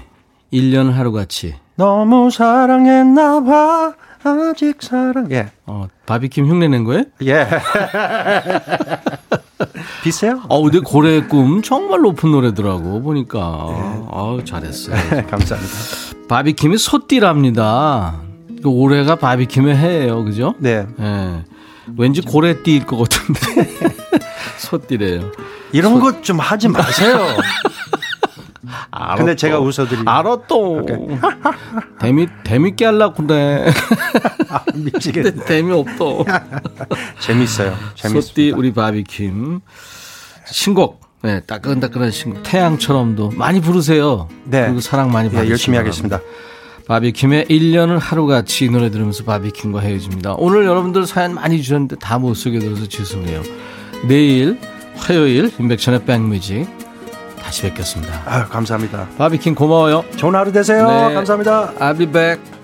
1년 하루같이. 너무 사랑했나 봐. 아직 사랑. 예. 어, 바비킴 흉내 낸 거예요? 예. 비슷해요? 어, 근데 고래의 꿈 정말 높은 노래더라고 보니까. 아우 잘했어요. 감사합니다. 바비킴이 소띠랍니다. 그 올해가 바비킴의 해예요, 그죠? 네. 예. 왠지 고래띠일 것 같은데 소띠래요. 이런 것좀 하지 마세요. 알아 근데 또. 제가 웃어드리고. 알아 또. 재미 재밌게 하려고 그래. 아, 미치겠네. 근데 재미없어. 재밌어요. 소띠. 우리 바비킴 신곡. 네, 따끈따끈한 신곡 태양처럼도 많이 부르세요. 네. 그리고 사랑 많이 예, 받으시기 열심히 바랍니다. 하겠습니다. 바비킴의 1년을 하루같이 이 노래 들으면서 바비킴과 헤어집니다. 오늘 여러분들 사연 많이 주셨는데 다못 쓰게 들어서 죄송해요. 내일 화요일 인백천의 백뮤직 다시 뵙겠습니다. 아, 감사합니다. 바비킴 고마워요. 좋은 하루 되세요. 네. 감사합니다. I'll be back.